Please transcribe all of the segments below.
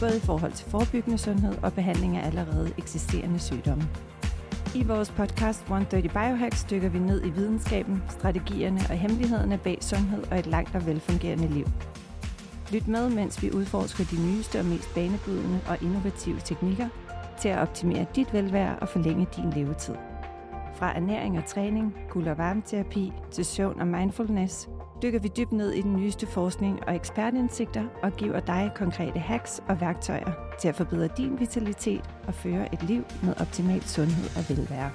både i forhold til forebyggende sundhed og behandling af allerede eksisterende sygdomme. I vores podcast 130 Biohacks dykker vi ned i videnskaben, strategierne og hemmelighederne bag sundhed og et langt og velfungerende liv. Lyt med, mens vi udforsker de nyeste og mest banebrydende og innovative teknikker til at optimere dit velvære og forlænge din levetid. Fra ernæring og træning, guld- og varmeterapi til søvn og mindfulness, dykker vi dybt ned i den nyeste forskning og ekspertindsigter og giver dig konkrete hacks og værktøjer til at forbedre din vitalitet og føre et liv med optimal sundhed og velvære.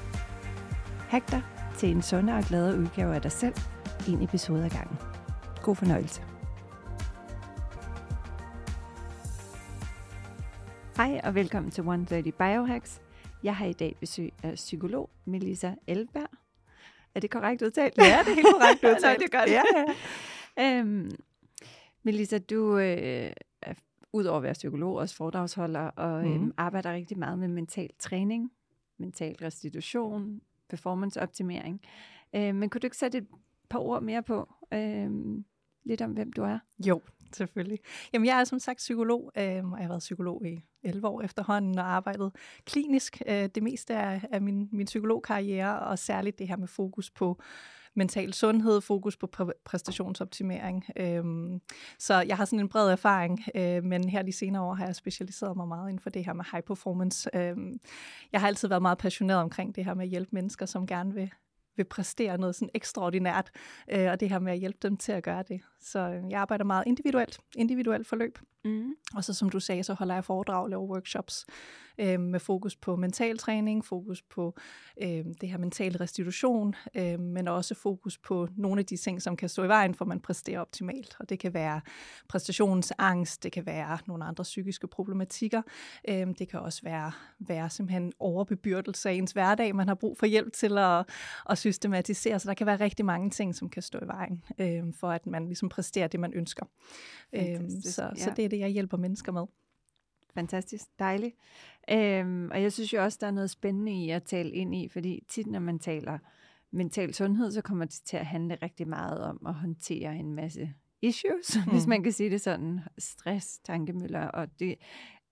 Hack dig til en sundere og gladere udgave af dig selv, en episode ad gangen. God fornøjelse. Hej og velkommen til 130 Biohacks. Jeg har i dag besøg af psykolog Melissa Elberg. Er det korrekt udtalt? Ja, det er helt korrekt udtalt. Nej, det er godt. Ja, ja. Øhm, Melissa, du øh, er udover at være psykolog, også foredragsholder, og mm. øhm, arbejder rigtig meget med mental træning, mental restitution, performanceoptimering. Øh, men kunne du ikke sætte et par ord mere på, øh, lidt om hvem du er? Jo, selvfølgelig. Jamen, jeg er som sagt psykolog, øh, og jeg har været psykolog i 11 år efterhånden og arbejdet klinisk øh, det meste af, af min, min psykologkarriere, og særligt det her med fokus på mental sundhed, fokus på præ- præstationsoptimering. Øhm, så jeg har sådan en bred erfaring, øh, men her de senere år har jeg specialiseret mig meget inden for det her med high performance. Øhm, jeg har altid været meget passioneret omkring det her med at hjælpe mennesker, som gerne vil vil præstere noget sådan ekstraordinært, øh, og det her med at hjælpe dem til at gøre det. Så øh, jeg arbejder meget individuelt, individuelt forløb. Mm. Og så som du sagde, så holder jeg foredrag, laver workshops øh, med fokus på mental træning, fokus på øh, det her mental restitution, øh, men også fokus på nogle af de ting, som kan stå i vejen for, at man præsterer optimalt. Og det kan være præstationsangst, det kan være nogle andre psykiske problematikker, øh, det kan også være, være simpelthen overbebyrdelse af ens hverdag, man har brug for hjælp til at, at systematisere. Så der kan være rigtig mange ting, som kan stå i vejen øh, for, at man ligesom præsterer det, man ønsker. Øh, så, ja. så det er det, jeg hjælper mennesker med. Fantastisk, dejligt. Øhm, og jeg synes jo også, der er noget spændende i at tale ind i, fordi tit når man taler mental sundhed, så kommer det til at handle rigtig meget om at håndtere en masse issues, mm. hvis man kan sige det sådan. Stress, tankemøller, og det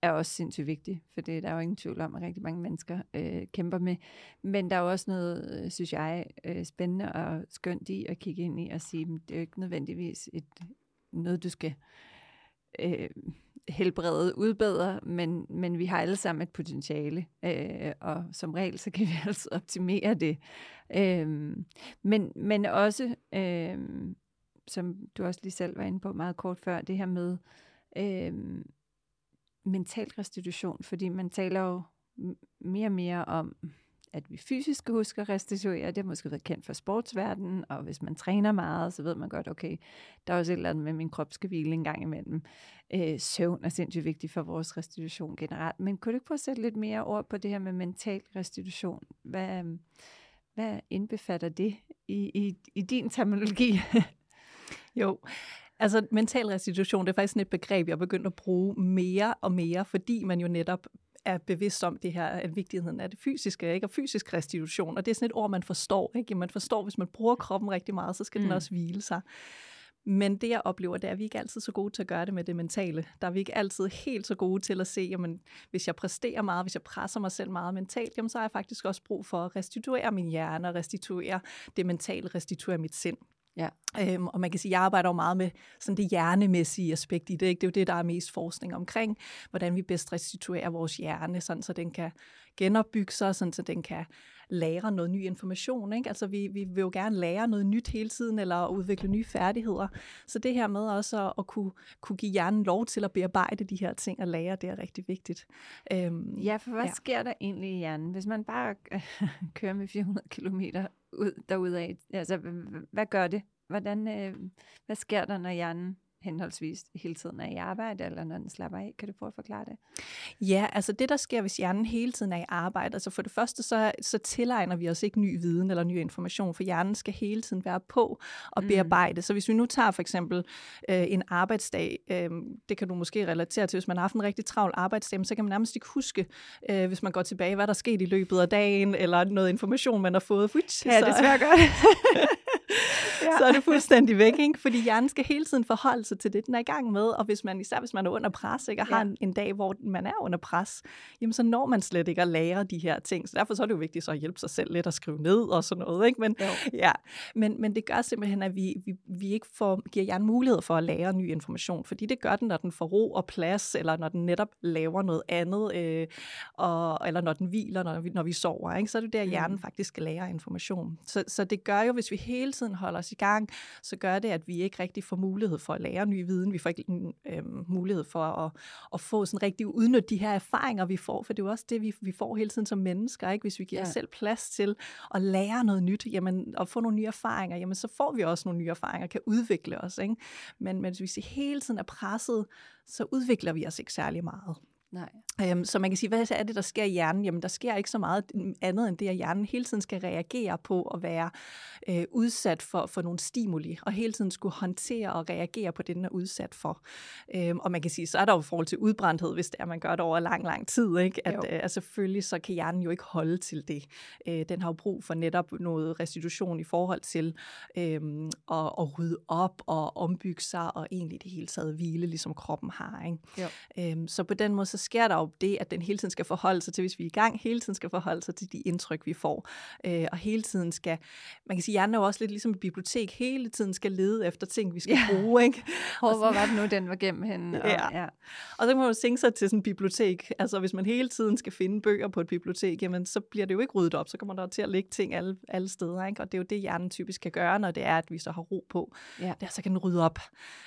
er også sindssygt vigtigt, for det er der jo ingen tvivl om, at rigtig mange mennesker øh, kæmper med. Men der er også noget, øh, synes jeg, øh, spændende og skønt i at kigge ind i og sige, at det er jo ikke nødvendigvis et, noget, du skal øh, helbrede, udbedre, men, men vi har alle sammen et potentiale, øh, og som regel så kan vi altså optimere det. Øh, men, men også, øh, som du også lige selv var inde på meget kort før, det her med øh, mental restitution, fordi man taler jo mere og mere om at vi fysisk skal huske at restituere. Det har måske været kendt for sportsverdenen, og hvis man træner meget, så ved man godt, okay, der er også et eller andet med, min krop skal hvile en gang imellem. Øh, søvn er sindssygt vigtigt for vores restitution generelt. Men kunne du ikke prøve at sætte lidt mere ord på det her med mental restitution? Hvad, hvad indbefatter det i, i, i din terminologi? jo, Altså mental restitution, det er faktisk sådan et begreb, jeg er begyndt at bruge mere og mere, fordi man jo netop er bevidst om det her, at vigtigheden af det fysiske, ikke? og fysisk restitution, og det er sådan et ord, man forstår. Ikke? Man forstår, hvis man bruger kroppen rigtig meget, så skal mm. den også hvile sig. Men det, jeg oplever, det er, at vi ikke altid så gode til at gøre det med det mentale. Der er vi ikke altid helt så gode til at se, jamen, hvis jeg præsterer meget, hvis jeg presser mig selv meget mentalt, jamen, så har jeg faktisk også brug for at restituere min hjerne, og restituere det mentale, restituere mit sind. Ja. Øhm, og man kan sige, at jeg arbejder jo meget med sådan det hjernemæssige aspekt i det. Ikke? Det er jo det, der er mest forskning omkring, hvordan vi bedst restituerer vores hjerne, sådan så den kan genopbygge sig, sådan så den kan lære noget ny information. Ikke? Altså vi, vi vil jo gerne lære noget nyt hele tiden, eller udvikle nye færdigheder. Så det her med også at, at kunne, kunne give hjernen lov til at bearbejde de her ting og lære, det er rigtig vigtigt. Øhm, ja, for hvad ja. sker der egentlig i hjernen, hvis man bare kører med 400 km ud, derudad? Altså, hvad gør det? Hvordan, øh, hvad sker der, når hjernen henholdsvis hele tiden er i arbejde, eller når den slapper af. Kan du prøve at forklare det? Ja, altså det, der sker, hvis hjernen hele tiden er i arbejde, altså for det første, så, så tilegner vi os ikke ny viden eller ny information, for hjernen skal hele tiden være på og mm. bearbejde. Mm. Så hvis vi nu tager for eksempel øh, en arbejdsdag, øh, det kan du måske relatere til, hvis man har haft en rigtig travl arbejdsdag, så kan man nærmest ikke huske, øh, hvis man går tilbage, hvad der er sket i løbet af dagen, eller noget information, man har fået. Fuch, ja, så, det smager godt. ja. så er det fuldstændig væk, ikke? fordi hjernen skal hele tiden forholde sig til det, den er i gang med, og hvis man, især hvis man er under pres, ikke, og har ja. en, en dag, hvor man er under pres, jamen så når man slet ikke at lære de her ting. Så derfor så er det jo vigtigt så at hjælpe sig selv lidt at skrive ned og sådan noget. Ikke? Men, ja. men, men det gør simpelthen, at vi, vi, vi ikke får, giver hjernen mulighed for at lære ny information, fordi det gør den, når den får ro og plads, eller når den netop laver noget andet, øh, og, eller når den hviler, når vi, når vi sover. Ikke? Så er det der, hjernen mm. faktisk skal lære information. Så, så det gør jo, hvis vi hele tiden holder os i gang, så gør det, at vi ikke rigtig får mulighed for at lære ny viden. Vi får ikke øh, mulighed for at, at få sådan rigtig udnytte de her erfaringer, vi får, for det er jo også det, vi, vi får hele tiden som mennesker, ikke? Hvis vi giver ja. os selv plads til at lære noget nyt, jamen, og få nogle nye erfaringer, jamen, så får vi også nogle nye erfaringer, kan udvikle os. Ikke? Men, men hvis vi hele tiden er presset, så udvikler vi os ikke særlig meget. Nej. Øhm, så man kan sige, hvad er det, der sker i hjernen? Jamen, der sker ikke så meget andet end det, at hjernen hele tiden skal reagere på at være øh, udsat for, for nogle stimuli, og hele tiden skulle håndtere og reagere på det, den er udsat for. Øhm, og man kan sige, så er der jo forhold til udbrændthed, hvis det er, man gør det over lang, lang tid, ikke? At, øh, altså, selvfølgelig så kan hjernen jo ikke holde til det. Øh, den har jo brug for netop noget restitution i forhold til øh, at, at rydde op og ombygge sig, og egentlig det hele taget hvile, ligesom kroppen har. Ikke? Øhm, så på den måde, så sker der jo det, at den hele tiden skal forholde sig til, hvis vi er i gang, hele tiden skal forholde sig til de indtryk, vi får. Øh, og hele tiden skal, man kan sige, hjernen er jo også lidt ligesom et bibliotek, hele tiden skal lede efter ting, vi skal ja. bruge. Ikke? Og hvor var det nu, den var gennem henne? Og, ja. ja. og så kan man jo tænke sig til sådan et bibliotek. Altså hvis man hele tiden skal finde bøger på et bibliotek, jamen så bliver det jo ikke ryddet op, så kommer der til at ligge ting alle, alle steder. Ikke? Og det er jo det, hjernen typisk kan gøre, når det er, at vi så har ro på. Ja. Der, så kan den rydde op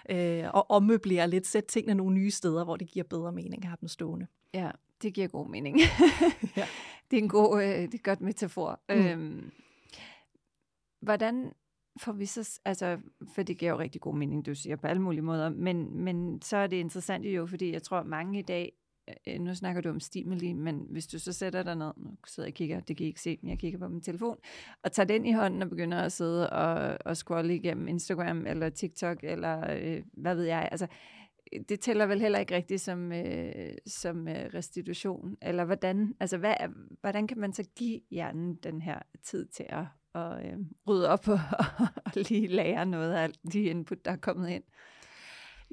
øh, og ommøblere lidt, sætte tingene nogle nye steder, hvor det giver bedre mening at have dem stående. Ja, det giver god mening. ja. Det er en god, øh, det er godt metafor. Mm. Øhm, hvordan får vi så, altså, for det giver jo rigtig god mening, du siger på alle mulige måder, men, men så er det interessant jo, fordi jeg tror, mange i dag, øh, nu snakker du om stimuli, men hvis du så sætter dig ned, nu sidder jeg og kigger, det kan I ikke se, men jeg kigger på min telefon, og tager den i hånden og begynder at sidde og, og scrolle igennem Instagram eller TikTok, eller øh, hvad ved jeg, altså, det tæller vel heller ikke rigtigt som, øh, som øh, restitution. Eller hvordan, altså hvad, hvordan kan man så give hjernen den her tid til at, at øh, rydde op og, og lige lære noget af alt de input, der er kommet ind?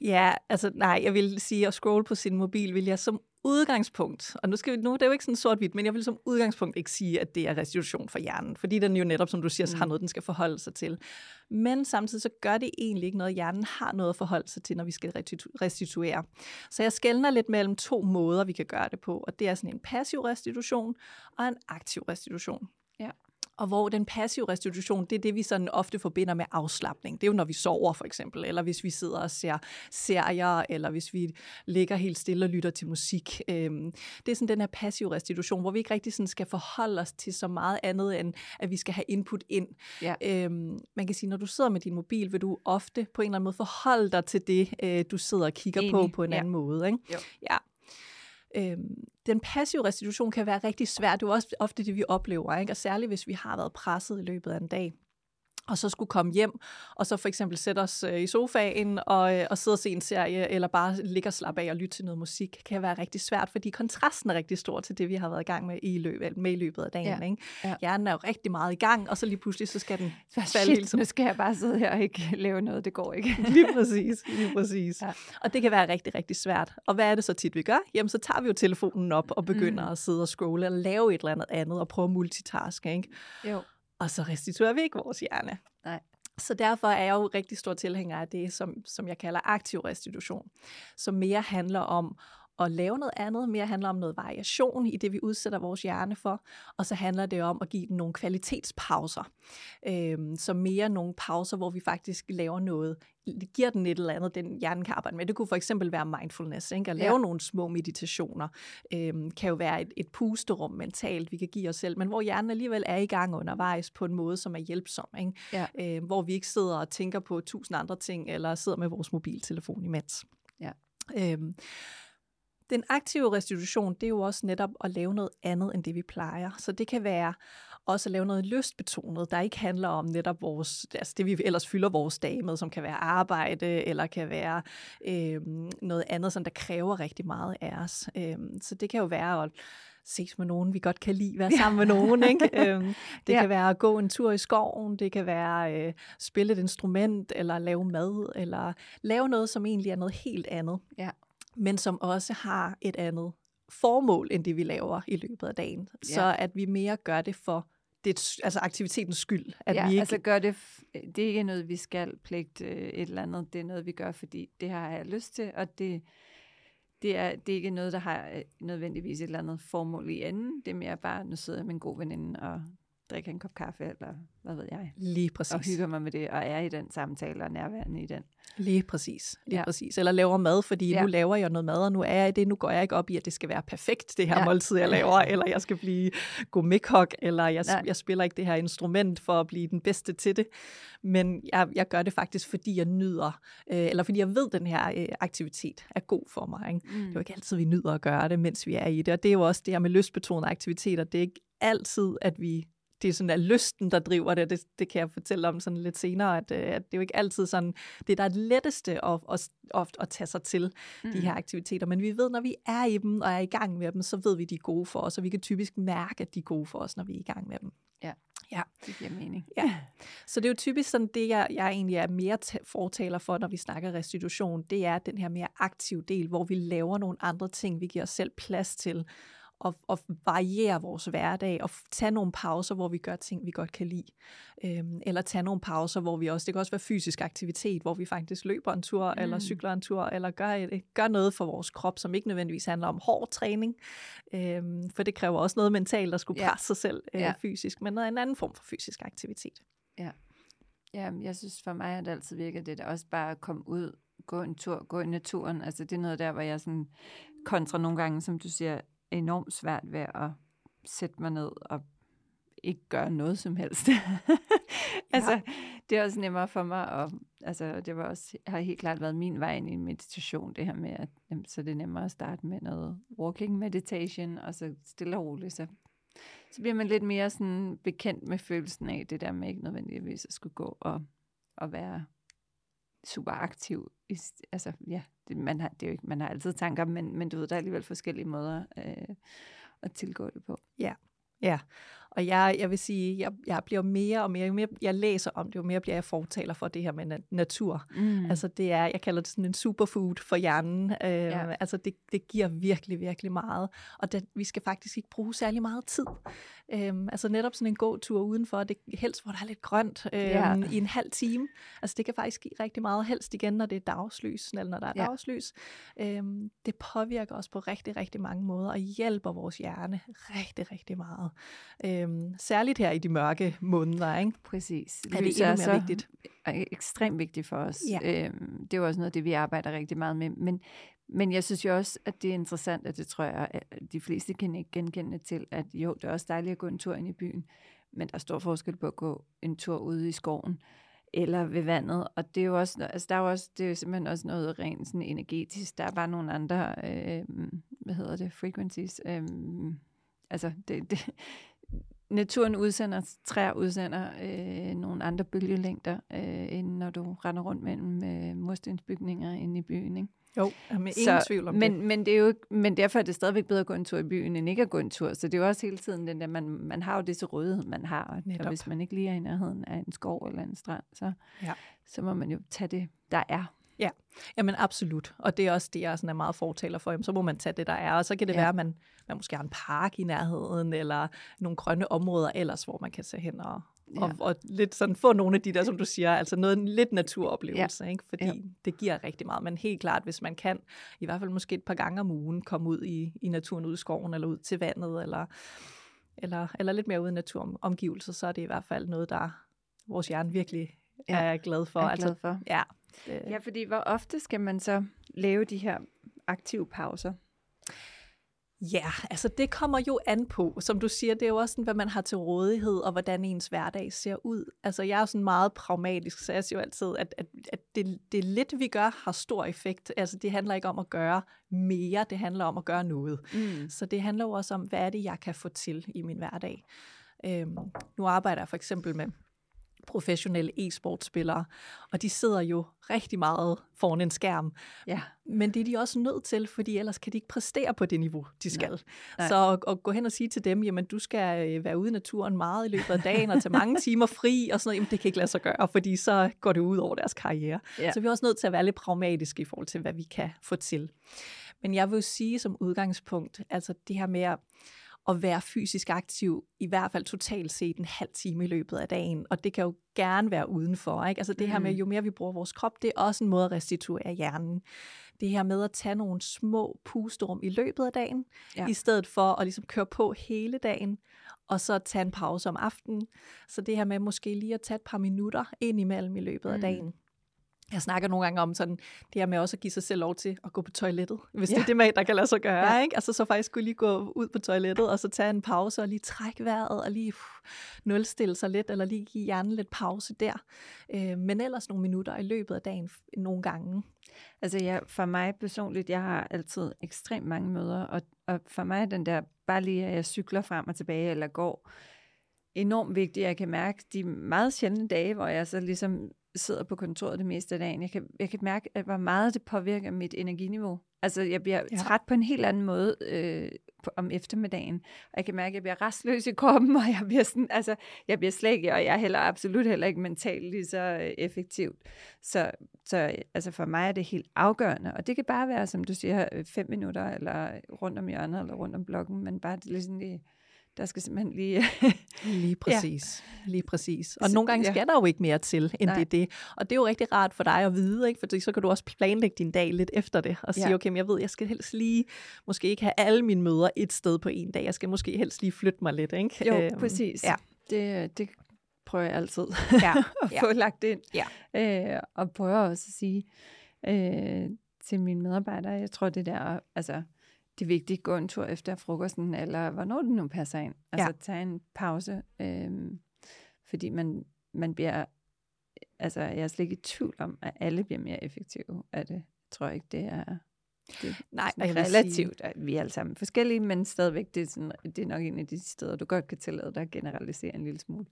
Ja, altså nej, jeg vil sige, at scrolle på sin mobil vil jeg som udgangspunkt, og nu, skal vi, nu det er jo ikke sådan sort-hvidt, men jeg vil som udgangspunkt ikke sige, at det er restitution for hjernen, fordi den jo netop, som du siger, mm. har noget, den skal forholde sig til. Men samtidig så gør det egentlig ikke noget, hjernen har noget at forholde sig til, når vi skal restituere. Så jeg skældner lidt mellem to måder, vi kan gøre det på, og det er sådan en passiv restitution og en aktiv restitution. Og hvor den passive restitution, det er det, vi sådan ofte forbinder med afslappning. Det er jo, når vi sover for eksempel, eller hvis vi sidder og ser serier, eller hvis vi ligger helt stille og lytter til musik. Øhm, det er sådan den her passive restitution, hvor vi ikke rigtig sådan skal forholde os til så meget andet, end at vi skal have input ind. Ja. Øhm, man kan sige, når du sidder med din mobil, vil du ofte på en eller anden måde forholde dig til det, øh, du sidder og kigger Enig. på på en ja. anden måde. Ikke? Jo. Ja. Øhm, den passive restitution kan være rigtig svær. Det er også ofte det, vi oplever, ikke? og særligt hvis vi har været presset i løbet af en dag og så skulle komme hjem, og så for eksempel sætte os øh, i sofaen og, øh, og sidde og se en serie, eller bare ligge og slappe af og lytte til noget musik, kan være rigtig svært, fordi kontrasten er rigtig stor til det, vi har været i gang med i løbet, med i løbet af dagen. Ja. Ikke? Ja. Hjernen er jo rigtig meget i gang, og så lige pludselig, så skal den falde Shit, hele tiden. nu skal jeg bare sidde her og ikke lave noget, det går ikke. lige præcis, lige præcis. Ja. Og det kan være rigtig, rigtig svært. Og hvad er det så tit, vi gør? Jamen, så tager vi jo telefonen op og begynder mm. at sidde og scrolle, og lave et eller andet andet, og prøve at multitaske, ikke? Jo og så restituerer vi ikke vores hjerne. Nej. Så derfor er jeg jo rigtig stor tilhænger af det, som, som jeg kalder aktiv restitution, som mere handler om at lave noget andet. Mere handler om noget variation i det, vi udsætter vores hjerne for. Og så handler det om at give den nogle kvalitetspauser. Øhm, så mere nogle pauser, hvor vi faktisk laver noget det giver den et eller andet, den hjernen kan arbejde med. Det kunne for eksempel være mindfulness, ikke? at lave ja. nogle små meditationer. Øhm, kan jo være et, et pusterum mentalt, vi kan give os selv, men hvor hjernen alligevel er i gang undervejs på en måde, som er hjælpsom. Ikke? Ja. Øhm, hvor vi ikke sidder og tænker på tusind andre ting, eller sidder med vores mobiltelefon imens. Ja. Øhm, den aktive restitution, det er jo også netop at lave noget andet, end det vi plejer. Så det kan være også at lave noget lystbetonet, der ikke handler om netop vores, altså det, vi ellers fylder vores dage med, som kan være arbejde, eller kan være øh, noget andet, som der kræver rigtig meget af os. Øh, så det kan jo være at ses med nogen, vi godt kan lide, være sammen med nogen. Ikke? øhm, det ja. kan være at gå en tur i skoven, det kan være øh, spille et instrument, eller lave mad, eller lave noget, som egentlig er noget helt andet. Ja men som også har et andet formål, end det vi laver i løbet af dagen. Ja. Så at vi mere gør det for det, altså aktivitetens skyld. At ja, vi ikke... altså gør det, det er ikke noget, vi skal pligte øh, et eller andet. Det er noget, vi gør, fordi det har jeg lyst til, og det, det, er, det er ikke noget, der har øh, nødvendigvis et eller andet formål i enden. Det er mere bare, nu sidder jeg med en god veninde og drikker en kop kaffe, eller hvad ved jeg. Lige præcis. Og hygger mig med det, og er i den samtale og nærværende i den. Lige præcis. Lige ja. præcis. Eller laver mad, fordi ja. nu laver jeg noget mad, og nu er jeg det. Nu går jeg ikke op i, at det skal være perfekt, det her ja. måltid, jeg laver, eller jeg skal blive gourmetkok, eller jeg, jeg spiller ikke det her instrument for at blive den bedste til det. Men jeg, jeg gør det faktisk, fordi jeg nyder, øh, eller fordi jeg ved, at den her øh, aktivitet er god for mig. Ikke? Mm. Det er jo ikke altid, vi nyder at gøre det, mens vi er i det. Og det er jo også det her med lystbetonede aktiviteter. Det er ikke altid, at vi det er sådan der lysten, der driver det. det. Det kan jeg fortælle om sådan lidt senere, at, øh, at det er jo ikke altid sådan, det der er det letteste at, at, at, at tage sig til, mm. de her aktiviteter. Men vi ved, når vi er i dem og er i gang med dem, så ved vi, de er gode for os, og vi kan typisk mærke, at de er gode for os, når vi er i gang med dem. Ja, ja. det giver mening. Ja. Så det er jo typisk sådan, det jeg, jeg egentlig er mere fortaler for, når vi snakker restitution, det er den her mere aktive del, hvor vi laver nogle andre ting, vi giver os selv plads til, at, at variere vores hverdag og tage nogle pauser, hvor vi gør ting, vi godt kan lide. Øhm, eller tage nogle pauser, hvor vi også, det kan også være fysisk aktivitet, hvor vi faktisk løber en tur, mm. eller cykler en tur, eller gør, et, gør noget for vores krop, som ikke nødvendigvis handler om hård træning, øhm, for det kræver også noget mentalt at skulle presse ja. sig selv øh, ja. fysisk, men noget, en anden form for fysisk aktivitet. Ja. ja, jeg synes for mig, at det altid virker det, der også bare at komme ud, gå en tur, gå i naturen, altså det er noget der, hvor jeg sådan kontra nogle gange, som du siger, enormt svært ved at sætte mig ned og ikke gøre noget som helst. altså, ja. det er også nemmere for mig, og altså, det var også, har helt klart været min vej ind i meditation, det her med, at jamen, så det er nemmere at starte med noget walking meditation, og så stille og roligt, så, så bliver man lidt mere sådan bekendt med følelsen af det der med ikke nødvendigvis at skulle gå og, og være super aktiv. Altså, ja, det, man, har, det er jo ikke, man har altid tanker, men, men du ved, der er alligevel forskellige måder øh, at tilgå det på. Ja, ja. Og jeg, jeg vil sige, jeg, jeg bliver mere og mere, jo mere jeg læser om det, jo mere bliver jeg fortaler for det her med na- natur. Mm. Altså det er, jeg kalder det sådan en superfood for hjernen. Øh, ja. Altså det, det giver virkelig, virkelig meget. Og det, vi skal faktisk ikke bruge særlig meget tid. Øhm, altså netop sådan en gåtur udenfor, det helst hvor der er lidt grønt øhm, ja. i en halv time. Altså det kan faktisk give rigtig meget, helst igen, når det er dagslys, eller når der er ja. dagslys. Øhm, det påvirker os på rigtig, rigtig mange måder, og hjælper vores hjerne rigtig, rigtig meget. Øhm, særligt her i de mørke måneder, ikke? Præcis. Det er det endnu mere så vigtigt. ekstremt vigtigt for os. Ja. Øhm, det er jo også noget af det, vi arbejder rigtig meget med. Men, men jeg synes jo også, at det er interessant, at det tror jeg, at de fleste kan ikke genkende til, at jo, det er også dejligt at gå en tur ind i byen, men der er stor forskel på at gå en tur ude i skoven eller ved vandet. Og det er jo også, altså der er jo også, det er jo simpelthen også noget rent sådan energetisk. Der er bare nogle andre, øh, hvad hedder det, frequencies. Øh, altså, det, det, naturen udsender, træer udsender øh, nogle andre bølgelængder, øh, end når du render rundt mellem øh, murstensbygninger inde i byen. Ikke? Jo, med ingen så, tvivl om men, det. Men, det er jo, men derfor er det stadigvæk bedre at gå en tur i byen, end ikke at gå en tur. Så det er jo også hele tiden den der, man, man har jo det til rådighed, man har. Netop. Og hvis man ikke lige er i nærheden af en skov eller en strand, så, ja. så må man jo tage det, der er. Ja, jamen absolut. Og det er også det, jeg sådan er meget fortaler for. Jamen, så må man tage det, der er. Og så kan det ja. være, at man, man måske har en park i nærheden, eller nogle grønne områder ellers, hvor man kan tage hen og, og, ja. og lidt sådan få nogle af de der, som du siger, altså noget lidt naturoplevelse, ja. ikke? fordi ja. det giver rigtig meget. Men helt klart, hvis man kan, i hvert fald måske et par gange om ugen, komme ud i, i naturen, ud i skoven, eller ud til vandet, eller, eller, eller lidt mere ude i naturomgivelser, så er det i hvert fald noget, der vores hjerne virkelig ja. er glad for. Er glad altså, for. Ja, det. ja, fordi hvor ofte skal man så lave de her aktive pauser? Ja, altså det kommer jo an på. Som du siger, det er jo også sådan, hvad man har til rådighed, og hvordan ens hverdag ser ud. Altså jeg er sådan meget pragmatisk, så jeg siger jo altid, at, at, at det, det lidt, vi gør, har stor effekt. Altså det handler ikke om at gøre mere, det handler om at gøre noget. Mm. Så det handler jo også om, hvad er det, jeg kan få til i min hverdag. Øhm, nu arbejder jeg for eksempel med professionelle e-sportspillere, og de sidder jo rigtig meget foran en skærm. Ja. Men det er de også nødt til, fordi ellers kan de ikke præstere på det niveau, de skal. Nej. Nej. Så at, at gå hen og sige til dem, jamen du skal øh, være ude i naturen meget i løbet af dagen, og tage mange timer fri, og sådan noget, jamen det kan ikke lade sig gøre, fordi så går det ud over deres karriere. Ja. Så vi er også nødt til at være lidt pragmatiske i forhold til, hvad vi kan få til. Men jeg vil sige som udgangspunkt, altså det her med at at være fysisk aktiv, i hvert fald totalt set en halv time i løbet af dagen. Og det kan jo gerne være udenfor. Ikke? Altså det her med, mm. jo mere vi bruger vores krop, det er også en måde at restituere hjernen. Det her med at tage nogle små pusterum i løbet af dagen, ja. i stedet for at ligesom køre på hele dagen, og så tage en pause om aftenen. Så det her med måske lige at tage et par minutter ind imellem i løbet af mm. dagen. Jeg snakker nogle gange om sådan, det her med også at give sig selv lov til at gå på toilettet, hvis ja. det er det med, der kan lade sig gøre. Ja. Ikke? Altså så faktisk skulle lige gå ud på toilettet, og så tage en pause, og lige trække vejret, og lige uh, nulstille sig lidt, eller lige give hjernen lidt pause der. Øh, men ellers nogle minutter i løbet af dagen, nogle gange. Altså jeg, for mig personligt, jeg har altid ekstremt mange møder, og, og for mig den der, bare lige at jeg cykler frem og tilbage, eller går, enormt vigtigt. Jeg kan mærke de meget sjældne dage, hvor jeg så ligesom sidder på kontoret det meste af dagen. Jeg kan, jeg kan mærke, at hvor meget det påvirker mit energiniveau. Altså, jeg bliver ja. træt på en helt anden måde øh, på, om eftermiddagen. Og jeg kan mærke, at jeg bliver restløs i kroppen, og jeg bliver, sådan, altså, jeg bliver slet ikke, og jeg er heller absolut heller ikke mentalt lige så øh, effektivt. Så, så altså for mig er det helt afgørende. Og det kan bare være, som du siger, øh, fem minutter, eller rundt om hjørnet, eller rundt om blokken, men bare det ligesom lige der skal simpelthen lige... lige præcis. Ja. Lige præcis. Og så, nogle gange skal ja. der jo ikke mere til, end Nej. det det. Og det er jo rigtig rart for dig at vide, ikke? fordi så kan du også planlægge din dag lidt efter det, og sige, ja. okay, men jeg ved, jeg skal helst lige, måske ikke have alle mine møder et sted på en dag, jeg skal måske helst lige flytte mig lidt. Ikke? Jo, øhm, præcis. Ja. Det, det prøver jeg altid ja. at få ja. lagt ind. Ja. Øh, og prøver også at sige øh, til mine medarbejdere, jeg tror det der, altså det er vigtigt gå en tur efter frokosten, eller hvornår det nu passer ind. Altså ja. tage en pause, øhm, fordi man, man bliver, altså jeg er slet ikke i tvivl om, at alle bliver mere effektive af det. Jeg tror ikke, det er det Nej, relativt. Sige... Vi er alle sammen forskellige, men stadigvæk, det er, sådan, det er nok en af de steder, du godt kan tillade dig at generalisere en lille smule.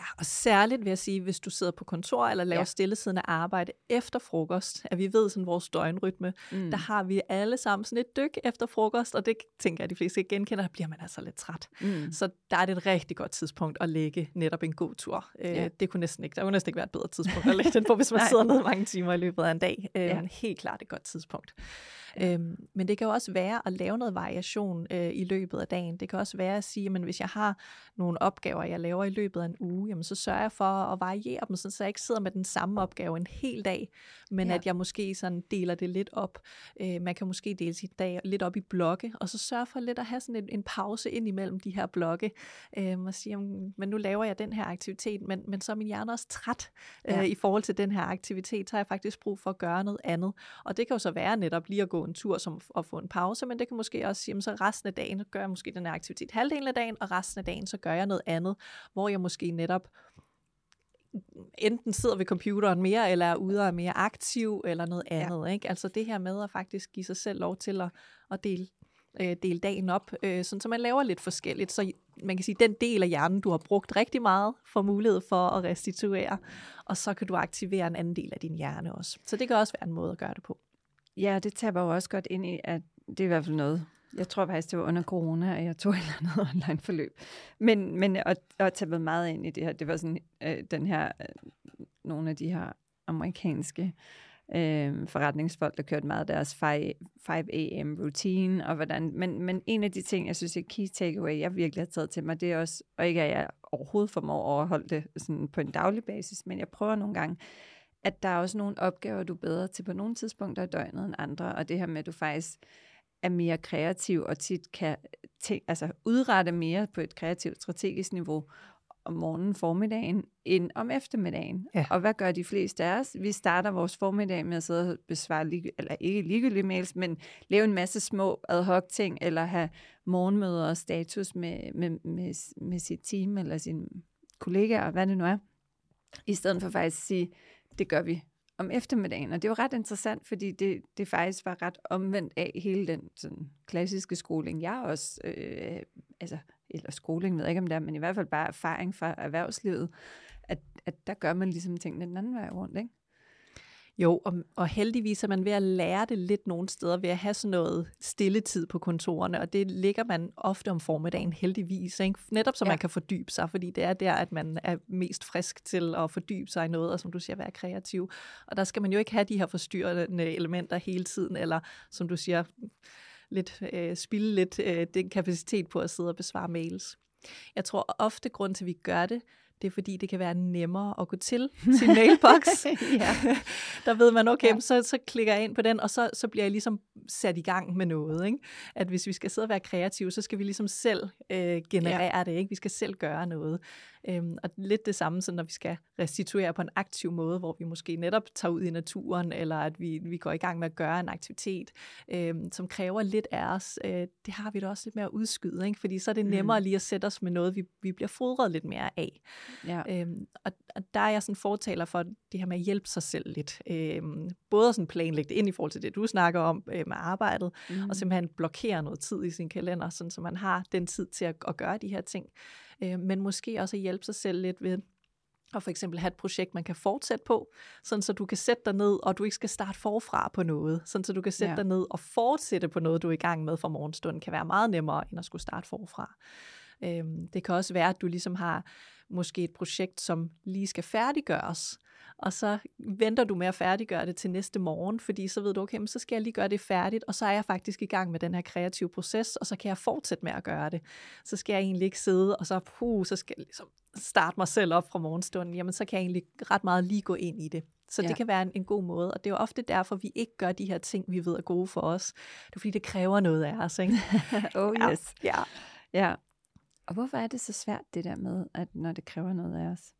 Ja, og særligt vil jeg sige, hvis du sidder på kontor eller laver ja. stillesiddende arbejde efter frokost, at vi ved sådan vores døgnrytme, mm. der har vi alle sammen sådan et dyk efter frokost, og det tænker jeg, de fleste genkender, der bliver man altså lidt træt. Mm. Så der er det et rigtig godt tidspunkt at lægge netop en god tur. Øh, ja. Det kunne næsten ikke, der kunne næsten ikke være et bedre tidspunkt at lægge den på, hvis man sidder ned mange timer i løbet af en dag. Øh, ja. Helt klart et godt tidspunkt. Øhm, men det kan jo også være at lave noget variation øh, i løbet af dagen. Det kan også være at sige, at hvis jeg har nogle opgaver, jeg laver i løbet af en uge, jamen, så sørger jeg for at variere dem, så jeg ikke sidder med den samme opgave en hel dag, men ja. at jeg måske sådan deler det lidt op. Øh, man kan måske dele sit dag lidt op i blokke, og så sørge for lidt at have sådan en, en pause ind imellem de her blokke, øh, og sige, men nu laver jeg den her aktivitet, men, men så er min hjerne også træt øh, ja. i forhold til den her aktivitet, så har jeg faktisk brug for at gøre noget andet. Og det kan jo så være netop lige at gå en tur som at få en pause, men det kan måske også sige, så resten af dagen gør jeg måske den her aktivitet halvdelen af dagen, og resten af dagen så gør jeg noget andet, hvor jeg måske netop enten sidder ved computeren mere, eller er ude og er mere aktiv, eller noget andet. Ja. Ikke? Altså det her med at faktisk give sig selv lov til at, at dele, øh, dele dagen op, øh, sådan så man laver lidt forskelligt. Så man kan sige, den del af hjernen, du har brugt rigtig meget, får mulighed for at restituere, og så kan du aktivere en anden del af din hjerne også. Så det kan også være en måde at gøre det på. Ja, det taber jo også godt ind i, at det er i hvert fald noget, jeg tror faktisk, det var under corona, at jeg tog et eller andet online forløb. Men, men at, at tage meget ind i det her, det var sådan øh, den her, øh, nogle af de her amerikanske øh, forretningsfolk, der kørte meget deres 5, 5 a.m. routine, og hvordan, men, men en af de ting, jeg synes er key takeaway, jeg virkelig har taget til mig, det er også, og ikke at jeg overhovedet formår at overholde det sådan på en daglig basis, men jeg prøver nogle gange, at der er også nogle opgaver, du er bedre til på nogle tidspunkter af døgnet end andre, og det her med, at du faktisk er mere kreativ og tit kan tænke, altså udrette mere på et kreativt strategisk niveau om morgenen, formiddagen, end om eftermiddagen. Ja. Og hvad gør de fleste af os? Vi starter vores formiddag med at sidde og besvare, lige, eller ikke ligegyldige mails, men lave en masse små ad hoc ting, eller have morgenmøder og status med, med, med, med sit team, eller sine kollegaer, hvad det nu er. I stedet for faktisk at sige, det gør vi om eftermiddagen. Og det var ret interessant, fordi det, det faktisk var ret omvendt af hele den sådan, klassiske skoling, jeg også, øh, altså, eller skoling ved jeg ikke om det er, men i hvert fald bare erfaring fra erhvervslivet, at, at der gør man ligesom tingene den anden vej rundt, ikke? Jo, og, og heldigvis er man ved at lære det lidt nogle steder ved at have sådan noget stilletid på kontorerne, og det ligger man ofte om formiddagen heldigvis, ikke? netop så ja. man kan fordybe sig, fordi det er der, at man er mest frisk til at fordybe sig i noget, og som du siger, være kreativ. Og der skal man jo ikke have de her forstyrrende elementer hele tiden, eller som du siger, lidt, øh, spille lidt øh, den kapacitet på at sidde og besvare mails. Jeg tror ofte, grund til, at vi gør det, det er fordi, det kan være nemmere at gå til sin mailbox. ja. Der ved man, okay, ja. så, så klikker jeg ind på den, og så, så bliver jeg ligesom sat i gang med noget. Ikke? At hvis vi skal sidde og være kreative, så skal vi ligesom selv øh, generere ja. det. Ikke? Vi skal selv gøre noget. Øhm, og lidt det samme, så når vi skal restituere på en aktiv måde, hvor vi måske netop tager ud i naturen, eller at vi, vi går i gang med at gøre en aktivitet, øhm, som kræver lidt af os, øh, det har vi da også lidt mere at udskyde, ikke? fordi så er det mm. nemmere mm. lige at sætte os med noget, vi, vi bliver fodret lidt mere af. Ja. Øhm, og, og der er jeg sådan fortaler for det her med at hjælpe sig selv lidt. Øhm, både sådan planlægge det ind i forhold til det, du snakker om øh, med arbejdet, mm. og simpelthen blokere noget tid i sin kalender, sådan, så man har den tid til at, at gøre de her ting øh, men måske også at hjælpe sig selv lidt ved og for eksempel have et projekt, man kan fortsætte på, sådan så du kan sætte dig ned, og du ikke skal starte forfra på noget, sådan så du kan sætte ja. dig ned og fortsætte på noget, du er i gang med for morgenstunden, kan være meget nemmere, end at skulle starte forfra. Øhm, det kan også være, at du ligesom har måske et projekt, som lige skal færdiggøres, og så venter du med at færdiggøre det til næste morgen, fordi så ved du, okay, så skal jeg lige gøre det færdigt, og så er jeg faktisk i gang med den her kreative proces, og så kan jeg fortsætte med at gøre det. Så skal jeg egentlig ikke sidde, og så, puh, så skal jeg ligesom starte mig selv op fra morgenstunden, jamen så kan jeg egentlig ret meget lige gå ind i det. Så ja. det kan være en, en god måde, og det er jo ofte derfor, vi ikke gør de her ting, vi ved er gode for os. Det er fordi, det kræver noget af os, ikke? oh yes. Ja. ja. ja. Og hvorfor er det så svært, det der med, at når det kræver noget af os?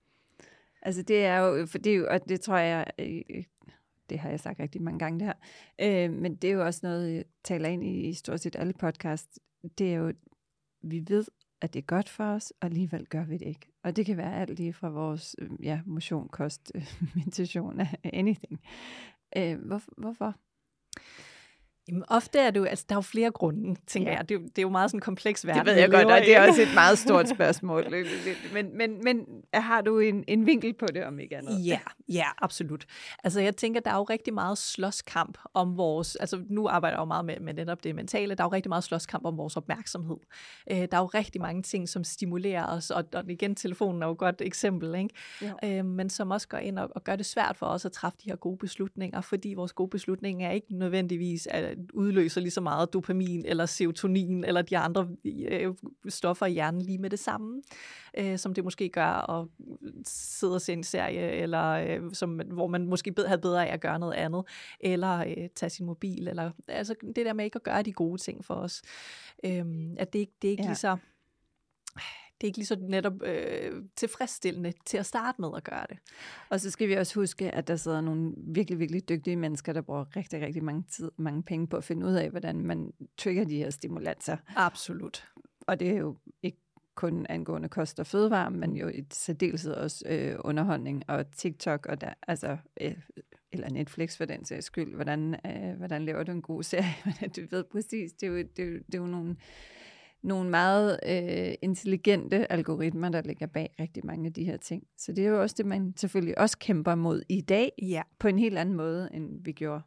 Altså det er jo, for det er jo, og det tror jeg, øh, øh det har jeg sagt rigtig mange gange det her, øh, men det er jo også noget, jeg taler ind i, i stort set alle podcast, det er jo, vi ved, at det er godt for os, og alligevel gør vi det ikke. Og det kan være alt lige fra vores øh, ja, motion, kost, øh, meditation, anything. Øh, hvor, hvorfor? Jamen, ofte er det jo, altså der er jo flere grunde, tænker ja. jeg. Det, er, det er jo meget sådan en kompleks verden. Det ved jeg godt, og det er også et meget stort spørgsmål. men, men, men har du en, en vinkel på det, om ikke andet? Ja, ja, absolut. Altså jeg tænker, der er jo rigtig meget slåskamp om vores, altså nu arbejder jeg jo meget med, med netop det mentale, der er jo rigtig meget slåskamp om vores opmærksomhed. Øh, der er jo rigtig mange ting, som stimulerer os, og, og igen, telefonen er jo et godt eksempel, ikke? Øh, men som også går ind og, og gør det svært for os at træffe de her gode beslutninger, fordi vores gode beslutninger er ikke nødvendigvis at udløser lige så meget dopamin eller serotonin eller de andre øh, stoffer i hjernen lige med det samme, øh, som det måske gør at sidde og se en serie, eller øh, som, hvor man måske havde bedre af at gøre noget andet, eller øh, tage sin mobil, eller altså det der med ikke at gøre de gode ting for os. Øh, at det, ikke, det er ikke ja. lige så det er ikke lige så netop øh, tilfredsstillende til at starte med at gøre det. Og så skal vi også huske, at der sidder nogle virkelig, virkelig dygtige mennesker, der bruger rigtig, rigtig mange, tid, mange penge på at finde ud af, hvordan man trigger de her stimulanser. Absolut. Og det er jo ikke kun angående kost og fødevare, men jo i særdeleshed også øh, underholdning og TikTok, og der, altså, øh, eller Netflix for den sags skyld. Hvordan, øh, hvordan laver du en god serie? du ved præcis, det er jo, det er jo, det er jo nogle nogle meget øh, intelligente algoritmer, der ligger bag rigtig mange af de her ting. Så det er jo også det, man selvfølgelig også kæmper mod i dag, ja. på en helt anden måde, end vi gjorde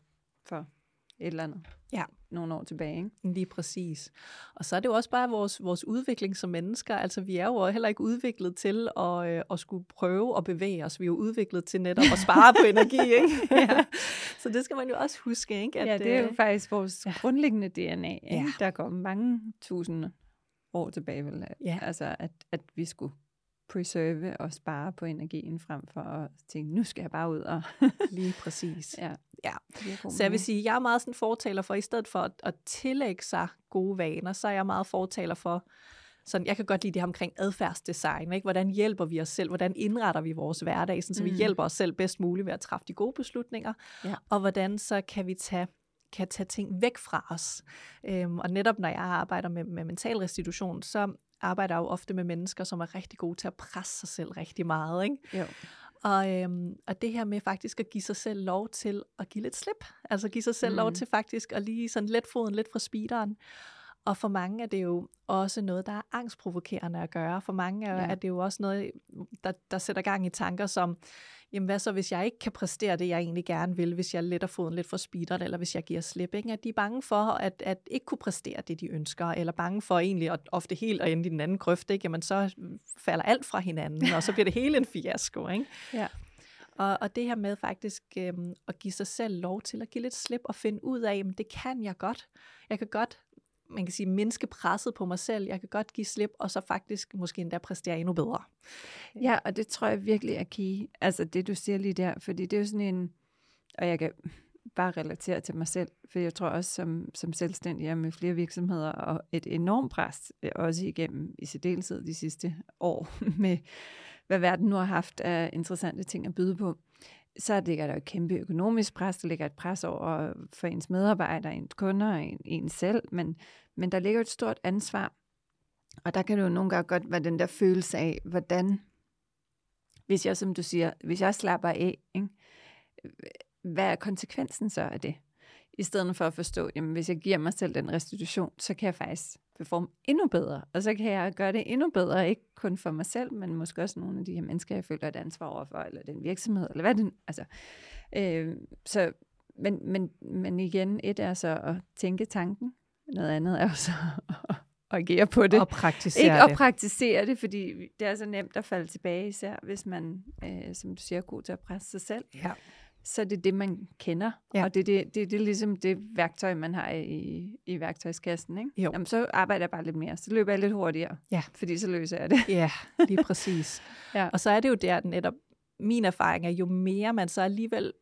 for et eller andet. Ja. Nogle år tilbage, ikke? Lige præcis. Og så er det jo også bare vores, vores udvikling som mennesker. Altså, vi er jo heller ikke udviklet til at, øh, at skulle prøve at bevæge os. Vi er jo udviklet til netop at spare på energi, ikke? ja. Så det skal man jo også huske, ikke? At, ja, det er jo øh, faktisk vores ja. grundlæggende DNA, ikke? Ja. Der går mange tusind år tilbage, vel? Ja. Altså, at, at vi skulle preserve og spare på energien, frem for at tænke, nu skal jeg bare ud og... Lige præcis. ja. Ja, så jeg vil sige, jeg er meget sådan fortaler for, i stedet for at, at tillægge sig gode vaner, så er jeg meget fortaler for, sådan, jeg kan godt lide det her omkring adfærdsdesign, ikke? hvordan hjælper vi os selv, hvordan indretter vi vores hverdag, sådan, så mm. vi hjælper os selv bedst muligt ved at træffe de gode beslutninger, ja. og hvordan så kan vi tage kan tage ting væk fra os. Øhm, og netop når jeg arbejder med, med mental restitution, så arbejder jeg jo ofte med mennesker, som er rigtig gode til at presse sig selv rigtig meget. Ikke? Jo. Og, øhm, og det her med faktisk at give sig selv lov til at give lidt slip. Altså give sig selv mm. lov til faktisk at lige sådan let foden lidt fra speederen. Og for mange er det jo også noget, der er angstprovokerende at gøre. For mange er, ja. er det jo også noget, der, der sætter gang i tanker som, jamen hvad så, hvis jeg ikke kan præstere det, jeg egentlig gerne vil, hvis jeg letter foden lidt for speederen, eller hvis jeg giver slip, ikke? at de er bange for at, at ikke kunne præstere det, de ønsker, eller bange for egentlig at ofte helt at ende i den anden grøft, ikke? jamen så falder alt fra hinanden, og så bliver det hele en fiasko. Ikke? Ja. Og, og det her med faktisk øhm, at give sig selv lov til at give lidt slip og finde ud af, at det kan jeg godt. Jeg kan godt man kan sige, mindske presset på mig selv. Jeg kan godt give slip, og så faktisk måske endda præstere endnu bedre. Ja, og det tror jeg virkelig er key. Altså det, du siger lige der, fordi det er jo sådan en, og jeg kan bare relatere til mig selv, for jeg tror også som, som selvstændig med flere virksomheder og et enormt pres, øh, også igennem i særdeleshed de sidste år, med hvad verden nu har haft af interessante ting at byde på så ligger der et kæmpe økonomisk pres, der ligger et pres over for ens medarbejdere, ens kunder og en, en selv, men, men der ligger et stort ansvar. Og der kan det jo nogle gange godt være den der følelse af, hvordan, hvis jeg, som du siger, hvis jeg slapper af, ikke, hvad er konsekvensen så af det? I stedet for at forstå, jamen hvis jeg giver mig selv den restitution, så kan jeg faktisk performe endnu bedre. Og så kan jeg gøre det endnu bedre, ikke kun for mig selv, men måske også nogle af de her mennesker, jeg føler et ansvar over for, eller den virksomhed, eller hvad det altså. Øh, så, men, men, men igen, et er så at tænke tanken, noget andet er jo så at, at agere på det. Og praktisere ikke det. at praktisere det, fordi det er så nemt at falde tilbage, især hvis man, øh, som du siger, er god til at presse sig selv. Ja så er det det, man kender. Ja. Og det, det, det, det er ligesom det værktøj, man har i, i værktøjskassen. Ikke? Jo. Jamen, så arbejder jeg bare lidt mere. Så løber jeg lidt hurtigere, ja. fordi så løser jeg det. Ja, lige præcis. ja. Og så er det jo der netop, min erfaring er, jo mere man så alligevel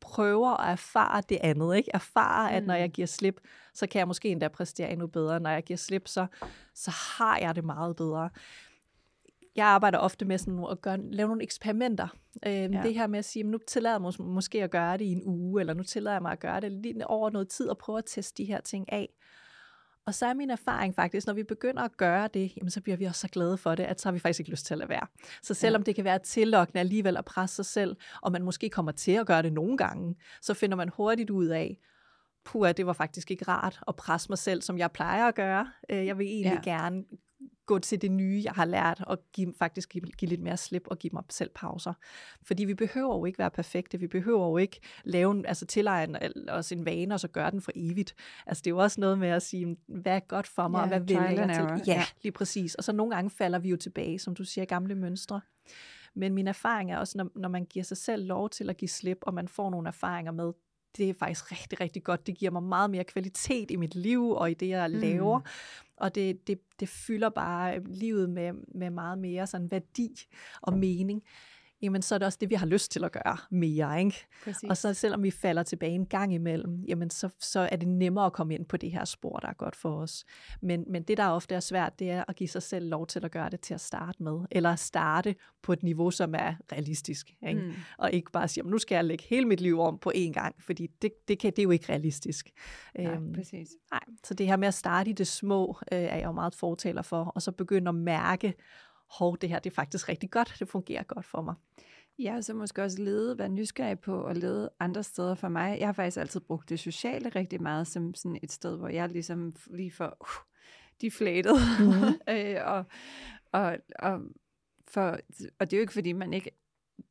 prøver at erfare det andet, ikke? Erfare, at når jeg mm. giver slip, så kan jeg måske endda præstere endnu bedre. Når jeg giver slip, så, så har jeg det meget bedre jeg arbejder ofte med sådan at gøre, lave nogle eksperimenter. Øh, ja. Det her med at sige, nu tillader jeg mig måske at gøre det i en uge, eller nu tillader jeg mig at gøre det lige over noget tid og prøve at teste de her ting af. Og så er min erfaring faktisk, når vi begynder at gøre det, jamen så bliver vi også så glade for det, at så har vi faktisk ikke lyst til at lade være. Så selvom ja. det kan være tillokkende alligevel at presse sig selv, og man måske kommer til at gøre det nogle gange, så finder man hurtigt ud af, puha, det var faktisk ikke rart at presse mig selv, som jeg plejer at gøre. Øh, jeg vil egentlig ja. gerne gå til det nye, jeg har lært, og give, faktisk give, give lidt mere slip og give mig selv pauser. Fordi vi behøver jo ikke være perfekte, vi behøver jo ikke lave, altså tilegne os en vane, og så gøre den for evigt. Altså det er jo også noget med at sige, hvad er godt for mig, ja, og hvad vil jeg til? Ja, lige præcis. Og så nogle gange falder vi jo tilbage, som du siger, gamle mønstre. Men min erfaring er også, når, når man giver sig selv lov til at give slip, og man får nogle erfaringer med, det er faktisk rigtig, rigtig godt. Det giver mig meget mere kvalitet i mit liv og i det, jeg mm. laver. Og det, det, det fylder bare livet med, med meget mere sådan værdi og mening jamen så er det også det, vi har lyst til at gøre mere. Ikke? Præcis. Og så selvom vi falder tilbage en gang imellem, jamen så, så er det nemmere at komme ind på det her spor, der er godt for os. Men, men det, der ofte er svært, det er at give sig selv lov til at gøre det til at starte med. Eller starte på et niveau, som er realistisk. Ikke? Mm. Og ikke bare sige, nu skal jeg lægge hele mit liv om på én gang, fordi det, det, kan, det er jo ikke realistisk. Nej, øhm, præcis. Nej. Så det her med at starte i det små, øh, er jeg jo meget fortaler for, og så begynde at mærke, hov, det her det er faktisk rigtig godt, det fungerer godt for mig. Ja, så måske også lede, være nysgerrig på og lede andre steder for mig. Jeg har faktisk altid brugt det sociale rigtig meget som sådan et sted, hvor jeg ligesom lige får uh, de flætet. Mm-hmm. øh, og, og, og, for, og det er jo ikke, fordi man ikke...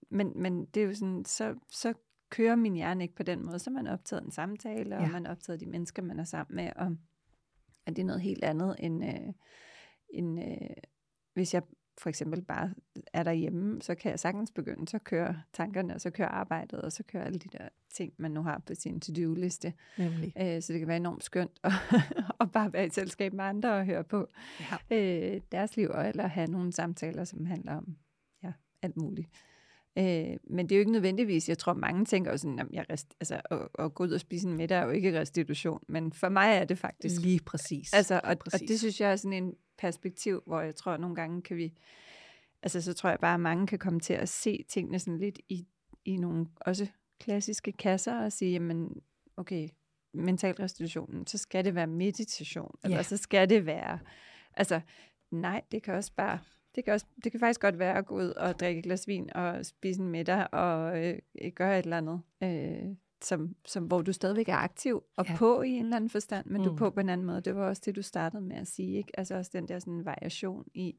Men, men det er jo sådan, så, så kører min hjerne ikke på den måde, så man optaget en samtale, og Ja. man er optaget de mennesker, man er sammen med, og at det er noget helt andet, end, øh, end øh, hvis jeg for eksempel bare er derhjemme, så kan jeg sagtens begynde, så kører tankerne, og så kører arbejdet, og så kører alle de der ting, man nu har på sin to-do-liste. Øh, så det kan være enormt skønt at, at bare være i selskab med andre og høre på Ja. øh, deres liv, eller have nogle samtaler, som handler om ja, alt muligt. Øh, men det er jo ikke nødvendigvis, jeg tror mange tænker jo sådan, jamen, jeg rest, altså, at, at gå ud og spise en middag er jo ikke restitution, men for mig er det faktisk. Lige præcis. Altså, og, og Præcis. det synes jeg er sådan en perspektiv, hvor jeg tror, at nogle gange kan vi, altså så tror jeg bare, at mange kan komme til at se tingene sådan lidt i, i nogle også klassiske kasser og sige, jamen, okay, mental restitutionen, så skal det være meditation, eller Ja. så skal det være, altså, nej, det kan også bare, det kan, også, det kan faktisk godt være at gå ud og drikke et glas vin og spise en middag og øh, gøre et eller andet, øh, som, som, hvor du stadigvæk er aktiv og Ja. på i en eller anden forstand, men mm. du er på på en anden måde. Det var også det, du startede med at sige, ikke? Altså også den der sådan variation i,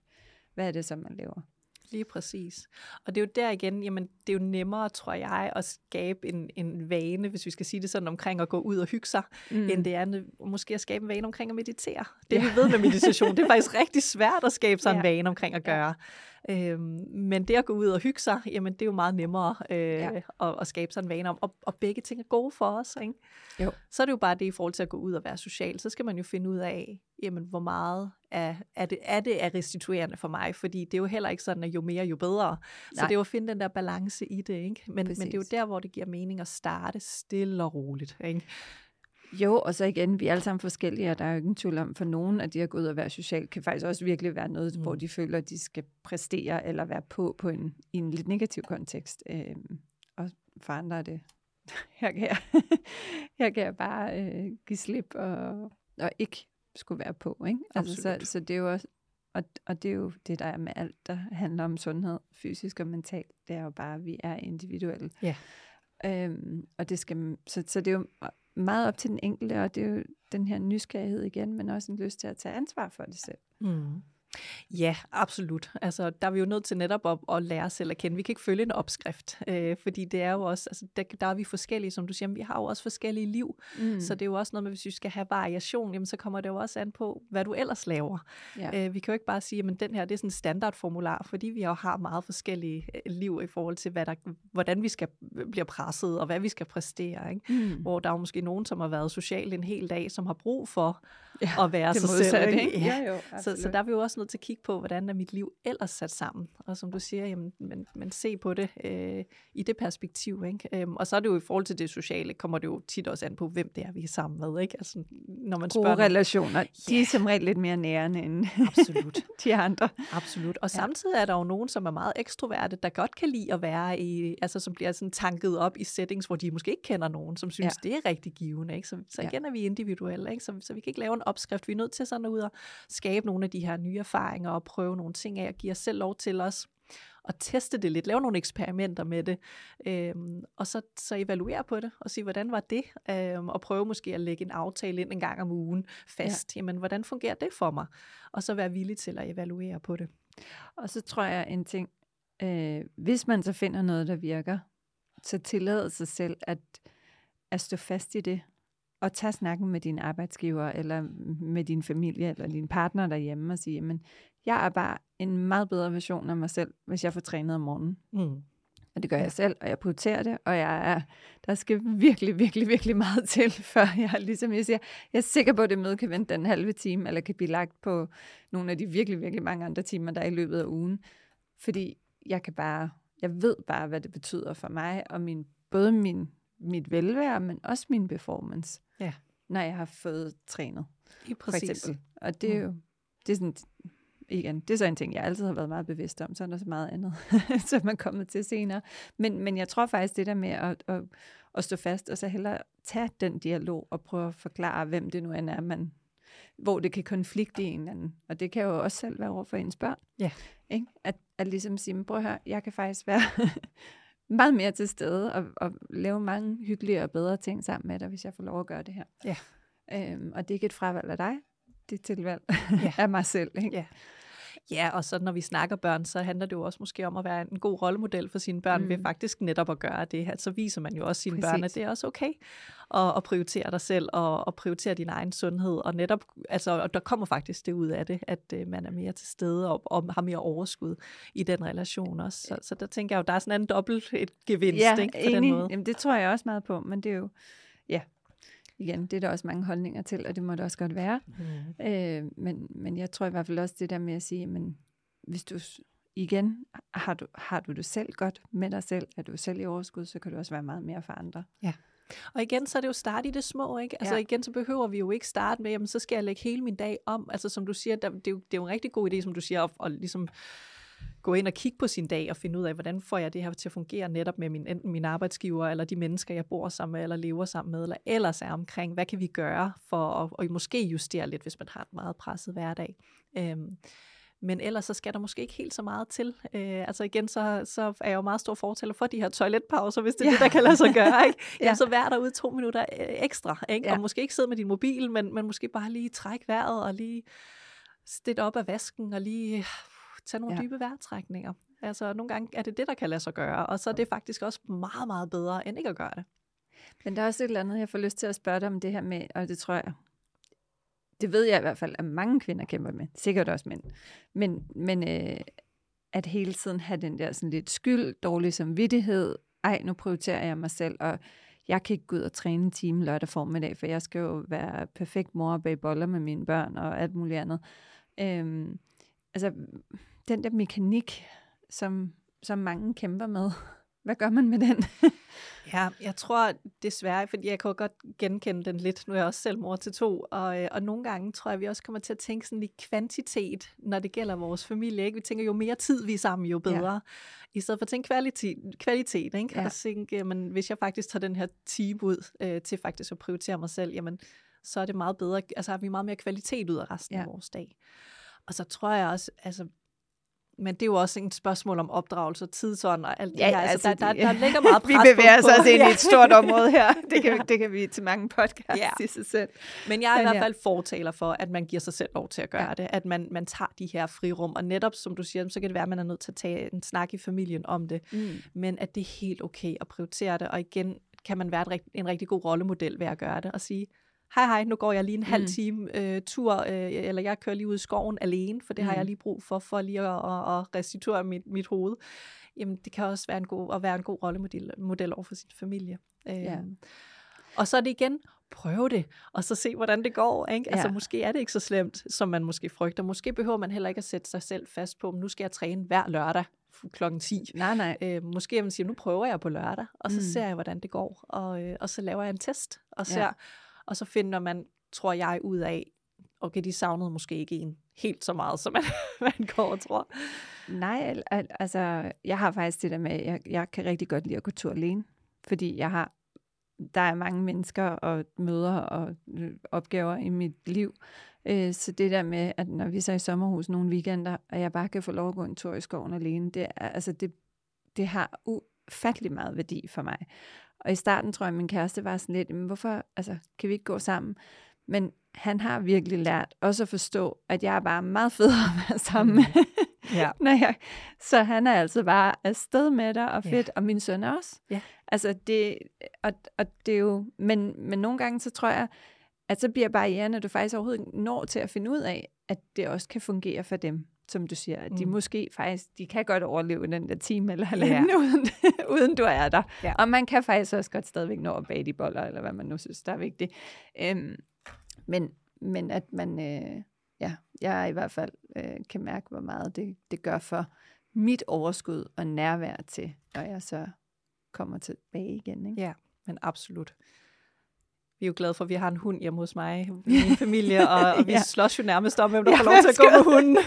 hvad er det, som man laver. Lige præcis. Og det er jo der igen, jamen det er jo nemmere, tror jeg, at skabe en, en vane, hvis vi skal sige det sådan, omkring at gå ud og hygge sig, mm. end det er måske at skabe en vane omkring at meditere. Det Ja. vi ved med meditation, det er faktisk rigtig svært at skabe sig en Ja. vane omkring at gøre. Øhm, men det at gå ud og hygge sig, jamen det er jo meget nemmere øh, Ja. at, at skabe sig en vane om, og, og begge ting er gode for os. Ikke? Jo. Så er det jo bare det i forhold til at gå ud og være social, så skal man jo finde ud af, jamen hvor meget er, er, det, er det er restituerende for mig, fordi det er jo heller ikke sådan, at jo mere, jo bedre. Så Nej. det er jo at finde den der balance i det, ikke? Men, men det er jo der, hvor det giver mening at starte stille og roligt, ikke? Jo, og så igen, vi er alle sammen forskellige, og der er jo ingen tvivl om, for nogen at de at gå ud og være social, kan faktisk også virkelig være noget, mm. hvor de føler, at de skal præstere eller være på, på en, i en lidt negativ kontekst. Øhm, og for andre er det, her kan jeg, her kan jeg bare øh, give slip og, og ikke skulle være på. Ikke? Altså, så, så det er jo også, og, og det er jo det, der er med alt, der handler om sundhed, fysisk og mentalt. Det er jo bare, at vi er individuelle. Ja. Øhm, og det skal, så, så det er jo meget op til den enkelte, og det er jo den her nysgerrighed igen, men også en lyst til at tage ansvar for det selv. Mm. Ja, absolut. Altså, der er vi jo nødt til netop at, at lære selv at kende. Vi kan ikke følge en opskrift, øh, fordi det er jo også, altså, der, der er vi forskellige, som du siger, vi har jo også forskellige liv. Mm. Så det er jo også noget med, hvis vi skal have variation, jamen, så kommer det jo også an på, hvad du ellers laver. Ja. Øh, vi kan jo ikke bare sige, at den her det er sådan en standardformular, fordi vi jo har meget forskellige øh, liv i forhold til, hvad der, hvordan vi skal blive presset, og hvad vi skal præstere. Ikke? Mm. Hvor der er jo måske nogen, som har været social en hel dag, som har brug for Ja, at være sig selv. Ikke? ikke? Ja, jo, så, så der er vi jo også nødt til at kigge på, hvordan er mit liv ellers sat sammen. Og som du siger, jamen, men, men se på det øh, i det perspektiv. Ikke? Øhm, og så er det jo i forhold til det sociale, kommer det jo tit også an på, hvem det er, vi er sammen med. Ikke? Altså, når man Gode spørger relationer, de er som regel lidt mere nærende end Absolut. de andre. Absolut. Og samtidig er der jo nogen, som er meget ekstroverte, der godt kan lide at være i, altså som bliver sådan tanket op i settings, hvor de måske ikke kender nogen, som synes, ja. Ja. det er rigtig givende. Ikke? Så, så Ja. igen er vi individuelle, ikke? Så, så vi kan ikke lave en opskrift. Vi er nødt til sådan ud og skabe nogle af de her nye erfaringer og prøve nogle ting af og give os selv lov til os at teste det lidt, lave nogle eksperimenter med det, øhm, og så, så evaluere på det, og sige, hvordan var det, øhm, og prøve måske at lægge en aftale ind en gang om ugen fast. Ja. Jamen, hvordan fungerer det for mig? Og så være villig til at evaluere på det. Og så tror jeg en ting, øh, hvis man så finder noget, der virker, så tillade sig selv at, at stå fast i det, og tage snakken med din arbejdsgiver, eller med din familie, eller din partner derhjemme, og sige, men jeg er bare en meget bedre version af mig selv, hvis jeg får trænet om morgenen. Mm. Og det gør jeg selv, og jeg prioriterer det, og jeg er, der skal virkelig, virkelig, virkelig meget til, før jeg, ligesom jeg siger, jeg er sikker på, at det møde kan vente den halve time, eller kan blive lagt på nogle af de virkelig, virkelig mange andre timer, der er i løbet af ugen. Fordi jeg kan bare, jeg ved bare, hvad det betyder for mig, og min, både min, mit velvære, men også min performance, Ja. når jeg har fået trænet, Lige for præcis. eksempel. Og det er jo, det er sådan, igen, det er så en ting, jeg altid har været meget bevidst om, så er der så meget andet, som er kommet til senere. Men, men jeg tror faktisk, det der med at, at, at stå fast, og så hellere tage den dialog, og prøve at forklare, hvem det nu end er, man, hvor det kan konflikte i en eller anden. Og det kan jo også selv være over for ens børn. Ja. Ikke? At, at ligesom sige, "Men prøv at høre, jeg kan faktisk være meget mere til stede, og, og lave mange hyggeligere og bedre ting sammen med dig, hvis jeg får lov at gøre det her. Ja. Øhm, og det er ikke et fravalg af dig, det er et tilvalg Ja. af mig selv. Ikke? Ja. Ja, og så når vi snakker børn, så handler det jo også måske om at være en god rollemodel for sine børn mm. ved faktisk netop at gøre det. Så viser man jo også sine Præcis. børn, at det er også okay at, at prioritere dig selv og at prioritere din egen sundhed. Og netop, altså, og der kommer faktisk det ud af det, at uh, man er mere til stede og, og har mere overskud i den relation også. Så, så der tænker jeg jo, der er sådan en dobbelt et gevinst ja, ikke, på den måde. Jamen, det tror jeg også meget på, men det er jo, ja, igen, det er der også mange holdninger til, og det må det også godt være. Mm. Øh, men, men jeg tror i hvert fald også det der med at sige, men hvis du igen, har du, har du det selv godt med dig selv, er du selv i overskud, så kan du også være meget mere for andre. Ja. Og igen, så er det jo start i det små, ikke? Altså ja. igen, så behøver vi jo ikke starte med, jamen så skal jeg lægge hele min dag om. Altså som du siger, der, det, er jo, det er jo en rigtig god idé, som du siger, at, at ligesom gå ind og kigge på sin dag og finde ud af, hvordan får jeg det her til at fungere netop med min, enten min arbejdsgiver, eller de mennesker, jeg bor sammen med, eller lever sammen med, eller ellers er omkring, hvad kan vi gøre for at og måske justere lidt, hvis man har et meget presset hverdag. Øhm, men ellers så skal der måske ikke helt så meget til. Øh, altså igen, så, så er jeg jo meget stor fortæller for de her toiletpauser, hvis det er ja. det, der kan lade sig gøre. Ikke? ja. Jamen, så vær derude to minutter øh, ekstra. Ikke? Ja. Og måske ikke sidde med din mobil, men, men måske bare lige trække vejret og lige stille op af vasken og lige tage nogle ja. dybe vejrtrækninger. Altså nogle gange er det det, der kan lade sig gøre, og så er det faktisk også meget, meget bedre, end ikke at gøre det. Men der er også et eller andet, jeg får lyst til at spørge dig om det her med, og det tror jeg, det ved jeg i hvert fald, at mange kvinder kæmper med, sikkert også mænd, men, men øh, at hele tiden have den der sådan lidt skyld, dårlig samvittighed, ej, nu prioriterer jeg mig selv, og jeg kan ikke gå ud og træne en time lørdag formiddag, for jeg skal jo være perfekt mor og bage boller med mine børn og alt muligt andet. Øhm, altså, den der mekanik, som, som mange kæmper med, hvad gør man med den? ja, jeg tror desværre, fordi jeg kan godt genkende den lidt. Nu er jeg også selv mor til to, og, øh, og nogle gange tror jeg, vi også kommer til at tænke sådan i kvantitet, når det gælder vores familie. Ikke? Vi tænker, jo mere tid vi er sammen, jo bedre. Ja. I stedet for at tænke kvalitet, kvalitet ikke? Ja. og tænke, jamen, hvis jeg faktisk tager den her time ud øh, til faktisk at prioritere mig selv, jamen, så er det meget bedre, altså har vi meget mere kvalitet ud af resten ja. af vores dag. Og så tror jeg også, altså men det er jo også et spørgsmål om opdragelse og tidsånd og alt det ja, her. Altså, altså, der, der, der ligger meget pres Vi bevæger os også ind i et stort område her. Det kan, ja. det kan vi til mange podcasts ja. i sig selv. Men jeg er i hvert fald fortaler for, at man giver sig selv lov til at gøre ja. det. At man, man tager de her frirum. Og netop, som du siger, så kan det være, at man er nødt til at tage en snak i familien om det. Mm. Men at det er helt okay at prioritere det. Og igen kan man være en rigtig god rollemodel ved at gøre det. Og sige, hej hej, nu går jeg lige en halv mm. time øh, tur, øh, eller jeg kører lige ud i skoven alene, for det mm. har jeg lige brug for, for lige at, at, at restituere mit, mit hoved. Jamen, det kan også være en god, at være en god rollemodel model over for sin familie. Øh, ja. Og så er det igen, prøve det, og så se, hvordan det går. Ikke? Altså, ja. Måske er det ikke så slemt, som man måske frygter. Måske behøver man heller ikke at sætte sig selv fast på, nu skal jeg træne hver lørdag klokken 10. Nej, nej. Øh, måske man siger, nu prøver jeg på lørdag, og så mm. ser jeg, hvordan det går. Og, øh, og så laver jeg en test, og ser, ja og så finder man, tror jeg, ud af, okay, de savnede måske ikke en helt så meget, som man, man går og tror. Nej, al- altså, jeg har faktisk det der med, jeg, jeg kan rigtig godt lide at gå tur alene, fordi jeg har, der er mange mennesker og møder og øh, opgaver i mit liv, øh, så det der med, at når vi så er i sommerhus nogle weekender, og jeg bare kan få lov at gå en tur i skoven alene, det, er, altså det, det har ufattelig meget værdi for mig. Og i starten tror jeg, min kæreste var sådan lidt, men hvorfor altså, kan vi ikke gå sammen? Men han har virkelig lært også at forstå, at jeg er bare meget federe at være sammen med. Mm. Ja. Når jeg, så han er altså bare afsted med dig, og fedt, ja. og min søn også. Ja. Altså det, og, og det er jo, men, men nogle gange så tror jeg, at så bliver barrieren, at du faktisk overhovedet når til at finde ud af, at det også kan fungere for dem som du siger, at de mm. måske faktisk, de kan godt overleve den der time eller halvanden, ja. uden, uden du er der. Ja. Og man kan faktisk også godt stadigvæk nå at bage de boller, eller hvad man nu synes, der er vigtigt. Øhm, men, men at man, øh, ja, jeg i hvert fald øh, kan mærke, hvor meget det, det gør for mit overskud og nærvær til, når jeg så kommer tilbage igen. Ikke? Ja, men absolut vi er jo glade for, at vi har en hund hjemme hos mig, min familie, og, og vi ja. slås jo nærmest om, hvem der ja, får lov til at gå med hunden.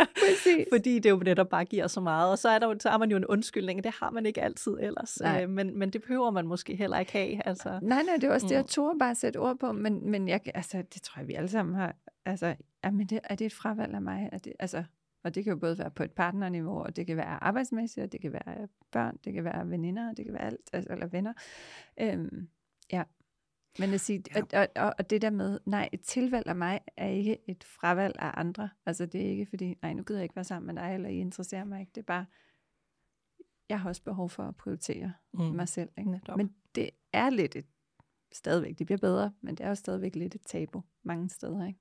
Fordi det jo netop bare giver så meget. Og så er, der, så er man jo en undskyldning, det har man ikke altid ellers. Øh, men, men det behøver man måske heller ikke have. Altså. Nej, nej, det er også mm. det, jeg tror bare at sætte ord på, men, men jeg, altså, det tror jeg, vi alle sammen har. Altså, men det, er det et fravalg af mig? Er det, altså, og det kan jo både være på et partnerniveau, og det kan være arbejdsmæssigt, og det kan være børn, det kan være veninder, det kan være alt, altså, eller venner. Øhm, ja, Men at sige, ja. og, og, og det der med, nej, et tilvalg af mig er ikke et fravalg af andre. Altså det er ikke fordi, nej, nu gider jeg ikke være sammen med dig, eller I interesserer mig ikke. Det er bare, jeg har også behov for at prioritere mm. mig selv. Ikke? Men det er lidt et, stadigvæk, det bliver bedre, men det er jo stadigvæk lidt et tabu mange steder. Ikke?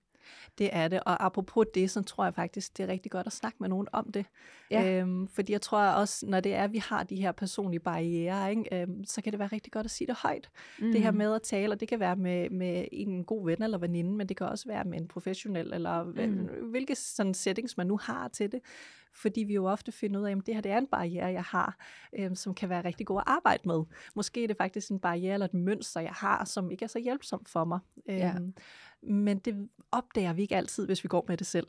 Det er det, og apropos det, så tror jeg faktisk, det er rigtig godt at snakke med nogen om det. Ja. Øhm, fordi jeg tror også, når det er, at vi har de her personlige barriere, ikke, øhm, så kan det være rigtig godt at sige det højt. Mm. Det her mm. med at tale, og det kan være med, med en god ven eller veninde, men det kan også være med en professionel, eller mm. hvilke sådan settings man nu har til det fordi vi jo ofte finder ud af, at det her det er en barriere, jeg har, øhm, som kan være rigtig god at arbejde med. Måske er det faktisk en barriere eller et mønster, jeg har, som ikke er så hjælpsomt for mig. Ja. Øhm, men det opdager vi ikke altid, hvis vi går med det selv.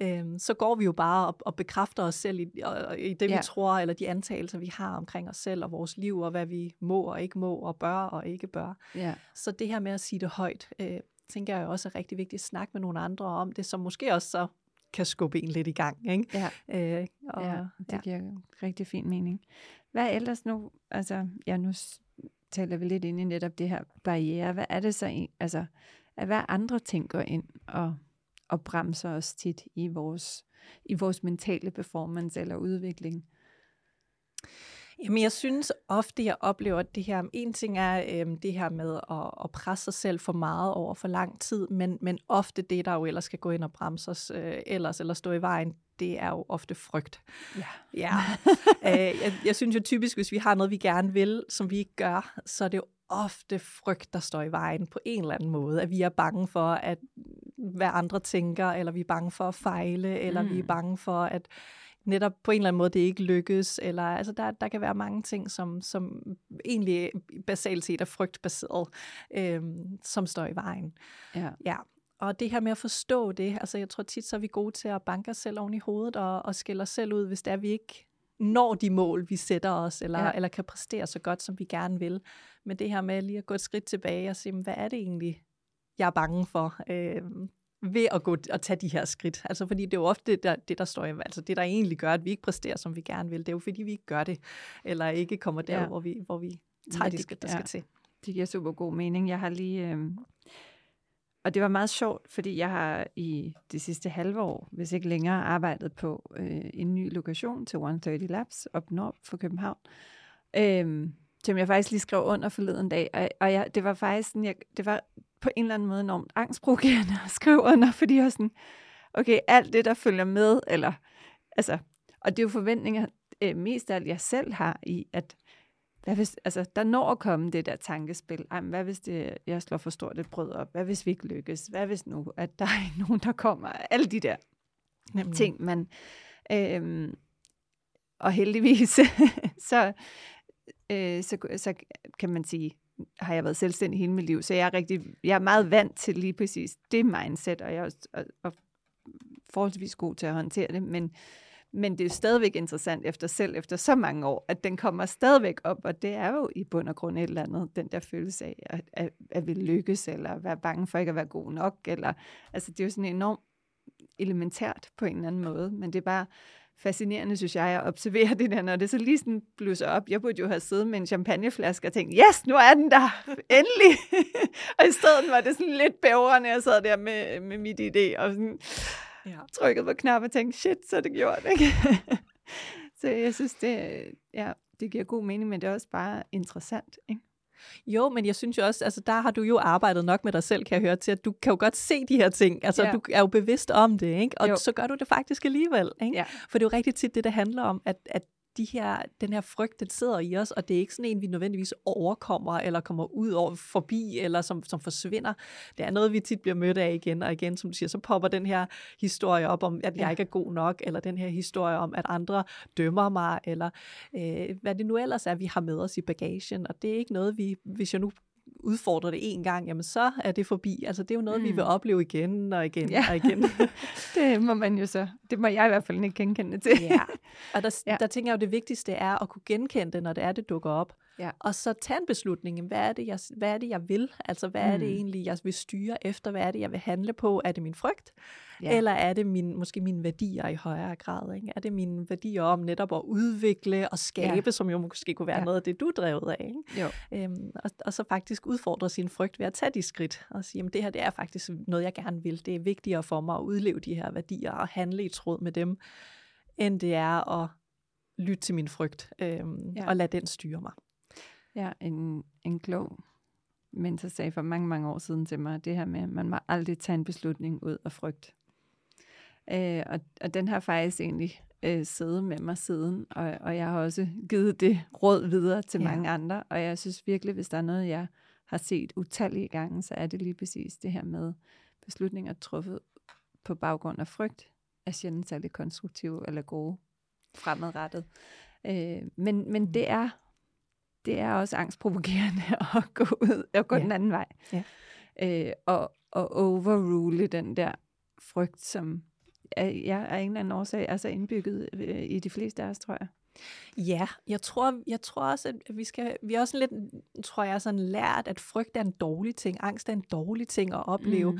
Øhm, så går vi jo bare og, og bekræfter os selv i, og, i det, ja. vi tror, eller de antagelser, vi har omkring os selv og vores liv, og hvad vi må og ikke må, og bør og ikke bør. Ja. Så det her med at sige det højt, øh, tænker jeg også er rigtig vigtigt at snakke med nogle andre om det, som måske også så kan skubbe en lidt i gang. Ikke? Ja. Øh, og, ja, det ja. giver rigtig fin mening. Hvad er ellers nu, altså, ja, nu taler vi lidt ind i netop det her barriere. Hvad er det så, altså, at hvad andre ting går ind og, og bremser os tit i vores, i vores mentale performance eller udvikling? Jamen, jeg synes ofte, jeg oplever, at det her, en ting er øhm, det her med at, at presse sig selv for meget over for lang tid, men, men ofte det, der jo ellers skal gå ind og bremse os øh, ellers, eller stå i vejen, det er jo ofte frygt. Ja. ja. øh, jeg, jeg synes jo typisk, hvis vi har noget, vi gerne vil, som vi ikke gør, så er det jo ofte frygt, der står i vejen på en eller anden måde. At vi er bange for, at hvad andre tænker, eller vi er bange for at fejle, eller mm. vi er mm. bange for, at netop på en eller anden måde det ikke lykkes. Eller, altså der, der kan være mange ting, som, som egentlig basalt set er frygtbaseret, øhm, som står i vejen. Ja. ja. Og det her med at forstå det, altså jeg tror tit, så er vi gode til at banke os selv oven i hovedet og, og skille os selv ud, hvis det er, vi ikke når de mål, vi sætter os, eller, ja. eller kan præstere så godt, som vi gerne vil. Men det her med lige at gå et skridt tilbage og se, hvad er det egentlig, jeg er bange for, øh, ved at gå og tage de her skridt. Altså fordi det er jo ofte det, der, det, der står altså det, der egentlig gør, at vi ikke præsterer, som vi gerne vil. Det er jo fordi, vi ikke gør det, eller ikke kommer der, ja. hvor, vi, hvor vi tager ja, de skridt, der ja. skal til. Det giver super god mening. Jeg har lige... Øh... Og det var meget sjovt, fordi jeg har i de sidste halve år, hvis ikke længere, arbejdet på øh, en ny lokation til 130 Labs op nord for København. Øh, som jeg faktisk lige skrev under forleden dag. Og, og jeg, det var faktisk sådan, jeg, det var på en eller anden måde enormt angstprovokerende at skrive under, fordi jeg sådan, okay, alt det, der følger med, eller, altså, og det er jo forventninger, øh, mest af alt jeg selv har i, at hvad hvis, altså, der når at komme det der tankespil. Ej, hvad hvis det, jeg slår for stort et brød op? Hvad hvis vi ikke lykkes? Hvad hvis nu, at der er nogen, der kommer? Alle de der Nemlig. ting, man... Øhm, og heldigvis, så, øh, så, så kan man sige, har jeg været selvstændig hele mit liv, så jeg er, rigtig, jeg er meget vant til lige præcis det mindset, og jeg er og, og forholdsvis god til at håndtere det, men, men det er jo stadigvæk interessant efter selv, efter så mange år, at den kommer stadigvæk op, og det er jo i bund og grund et eller andet, den der følelse af, at, at, at vi lykkes, eller være bange for ikke at være god nok, eller, altså det er jo sådan enormt elementært på en eller anden måde, men det er bare, fascinerende, synes jeg, at observere det der, når det så lige sådan blusser op. Jeg burde jo have siddet med en champagneflaske og tænkt, yes, nu er den der, endelig. og i stedet var det sådan lidt bævrende, jeg sad der med, med mit idé og sådan ja. trykket på knap og tænkte, shit, så er det gjort. Ikke? så jeg synes, det, ja, det giver god mening, men det er også bare interessant. Ikke? Jo, men jeg synes jo også, altså der har du jo arbejdet nok med dig selv, kan jeg høre, til at du kan jo godt se de her ting. Altså ja. du er jo bevidst om det, ikke? Og jo. så gør du det faktisk alligevel, ikke? Ja. For det er jo rigtig tit det, det handler om, at, at de her, den her frygt, den sidder i os, og det er ikke sådan en, vi nødvendigvis overkommer, eller kommer ud over forbi, eller som, som forsvinder. Det er noget, vi tit bliver mødt af igen og igen, som du siger, så popper den her historie op om, at jeg ikke er god nok, eller den her historie om, at andre dømmer mig, eller øh, hvad det nu ellers er, vi har med os i bagagen, og det er ikke noget, vi, hvis jeg nu udfordrer det en gang, jamen så er det forbi. Altså det er jo noget, mm. vi vil opleve igen og igen ja. og igen. det må man jo så, det må jeg i hvert fald ikke genkende til. ja, og der, ja. der tænker jeg jo, det vigtigste er at kunne genkende det, når det er, det dukker op. Ja. Og så tage en beslutning. Hvad er, det, jeg, hvad er det, jeg vil? Altså, hvad mm. er det mm. egentlig, jeg vil styre efter? Hvad er det, jeg vil handle på? Er det min frygt? Ja. Eller er det min, måske mine værdier i højere grad? Ikke? Er det mine værdier om netop at udvikle og skabe, ja. som jo måske kunne være ja. noget af det, du er drevet af? Ikke? Jo. Øhm, og, og så faktisk udfordre sin frygt ved at tage de skridt og sige, at det her det er faktisk noget, jeg gerne vil. Det er vigtigere for mig at udleve de her værdier og handle i tråd med dem, end det er at lytte til min frygt øhm, ja. og lade den styre mig. Ja, en, en klog mentor sagde for mange, mange år siden til mig, det her med, at man må aldrig tage en beslutning ud af frygt. Øh, og, og den har faktisk egentlig øh, siddet med mig siden, og, og jeg har også givet det råd videre til ja. mange andre, og jeg synes virkelig, hvis der er noget, jeg har set utallige gange, så er det lige præcis det her med beslutninger truffet på baggrund af frygt, er sjældent særlig konstruktive eller gode fremadrettet. Øh, men, men det er det er også angstprovokerende at gå ud og gå ja. den anden vej. Ja. Øh, og, og overrule den der frygt, som er, ja, af en eller anden årsag er så indbygget øh, i de fleste af os, tror jeg. Ja, jeg tror, jeg tror også, at vi skal, vi er også lidt, tror jeg, sådan lært, at frygt er en dårlig ting, angst er en dårlig ting at opleve. Mm.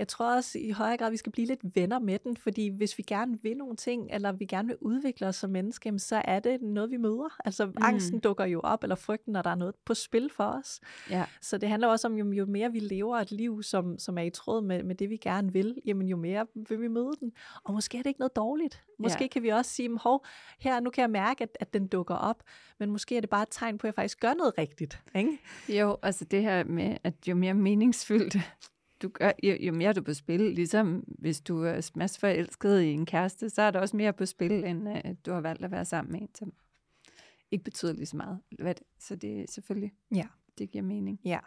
Jeg tror også i højere grad, at vi skal blive lidt venner med den, fordi hvis vi gerne vil nogle ting, eller vi gerne vil udvikle os som menneske, så er det noget, vi møder. Altså mm. angsten dukker jo op, eller frygten, når der er noget på spil for os. Ja. Så det handler også om, jo, jo mere vi lever et liv, som, som er i tråd med, med det, vi gerne vil, jamen jo mere vil vi møde den. Og måske er det ikke noget dårligt. Måske ja. kan vi også sige, hov, her nu kan jeg mærke, at, at den dukker op, men måske er det bare et tegn på, at jeg faktisk gør noget rigtigt. Ikke? Jo, altså det her med, at jo mere meningsfyldt du gør, jo, jo mere du på spil, ligesom hvis du er smash forelsket i en kæreste, så er der også mere på spil, end uh, du har valgt at være sammen med en, som ikke betyder lige så meget. Så det er selvfølgelig, ja. det giver mening. Ja.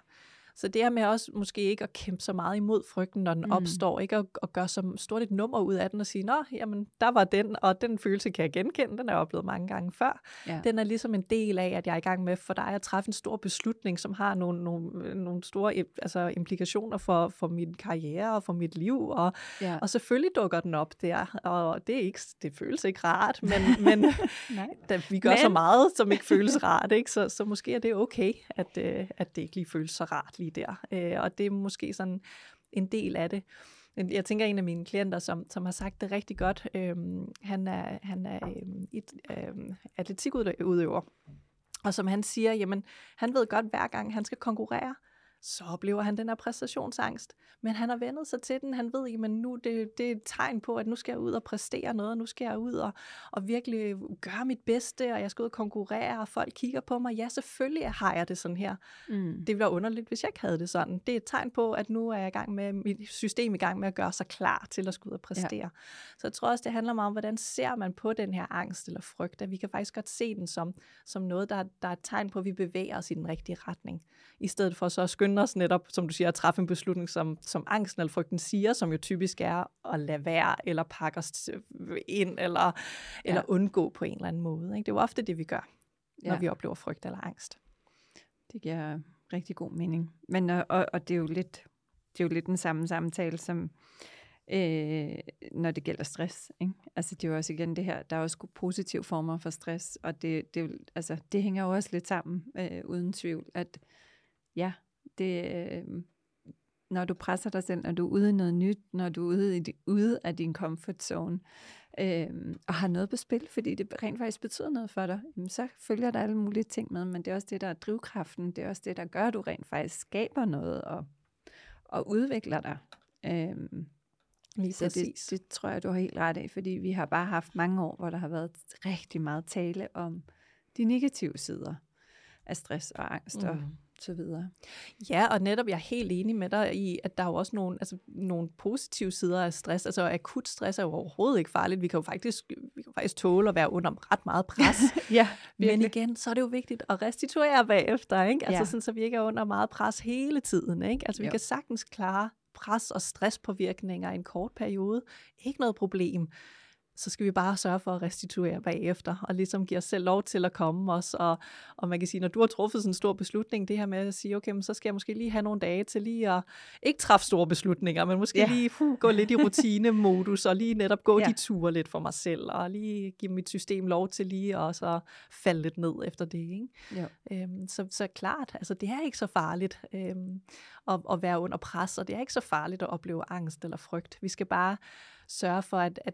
Så det her med også måske ikke at kæmpe så meget imod frygten, når den mm. opstår, ikke at, at gøre så stort et nummer ud af den og sige, nå, jamen, der var den, og den følelse kan jeg genkende, den har jeg oplevet mange gange før. Ja. Den er ligesom en del af, at jeg er i gang med for dig at træffe en stor beslutning, som har nogle, nogle, nogle store altså, implikationer for, for min karriere og for mit liv, og, ja. og selvfølgelig dukker den op der, og det, er ikke, det føles ikke rart, men, men. Da, vi gør men... så meget, som ikke føles rart, ikke? Så, så måske er det okay, at, øh, at det ikke lige føles så rart lige der. Øh, og det er måske sådan en del af det. Jeg tænker, en af mine klienter, som, som har sagt det rigtig godt, øh, han er, han er øh, et, øh, atletikudøver, og som han siger, jamen, han ved godt, hver gang han skal konkurrere, så oplever han den her præstationsangst. Men han har vendet sig til den. Han ved, at nu det, det er et tegn på, at nu skal jeg ud og præstere noget, og nu skal jeg ud og, og virkelig gøre mit bedste, og jeg skal ud og konkurrere, og folk kigger på mig. Ja, selvfølgelig har jeg det sådan her. Mm. Det ville være underligt, hvis jeg ikke havde det sådan. Det er et tegn på, at nu er jeg i gang med, mit system i gang med at gøre sig klar til at skulle ud og præstere. Ja. Så jeg tror også, det handler meget om, hvordan ser man på den her angst eller frygt, at vi kan faktisk godt se den som, som noget, der, der er et tegn på, at vi bevæger os i den rigtige retning, i stedet for så at skynde os netop, som du siger, at træffe en beslutning, som, som angsten eller frygten siger, som jo typisk er at lade være, eller pakke os ind, eller, eller ja. undgå på en eller anden måde. Ikke? Det er jo ofte det, vi gør, når ja. vi oplever frygt eller angst. Det giver rigtig god mening. Men, og, og det er jo lidt det er jo lidt den samme samtale, som øh, når det gælder stress. Ikke? Altså det er jo også igen det her, der er også positive former for stress, og det, det, altså, det hænger jo også lidt sammen, øh, uden tvivl, at ja, det, øh, når du presser dig selv, når du er ude i noget nyt, når du er ude, i, ude af din comfort zone, øh, og har noget på spil, fordi det rent faktisk betyder noget for dig, så følger der alle mulige ting med, men det er også det, der er drivkraften, det er også det, der gør, at du rent faktisk skaber noget og, og udvikler dig. Øh, Lige så det, det tror jeg, du har helt ret af, fordi vi har bare haft mange år, hvor der har været rigtig meget tale om de negative sider af stress og angst mm. og så videre. Ja, og netop jeg er helt enig med dig i, at der er jo også nogle, altså, nogle positive sider af stress. Altså akut stress er jo overhovedet ikke farligt. Vi kan jo faktisk, vi kan jo faktisk tåle at være under ret meget pres. ja, virkelig. Men igen, så er det jo vigtigt at restituere bagefter, ikke? Altså ja. sådan, så vi ikke er under meget pres hele tiden. Ikke? Altså vi jo. kan sagtens klare pres og stresspåvirkninger i en kort periode. Ikke noget problem. Så skal vi bare sørge for at restituere bagefter, og ligesom give os selv lov til at komme os. Og, og man kan sige, når du har truffet sådan en stor beslutning, det her med at sige, okay, men så skal jeg måske lige have nogle dage til lige at ikke træffe store beslutninger, men måske ja. lige uh, gå lidt i rutinemodus, og lige netop gå ja. de ture lidt for mig selv, og lige give mit system lov til lige at så falde lidt ned efter det. Ikke? Jo. Øhm, så, så klart, altså det er ikke så farligt øhm, at, at være under pres, og det er ikke så farligt at opleve angst eller frygt. Vi skal bare sørge for at, at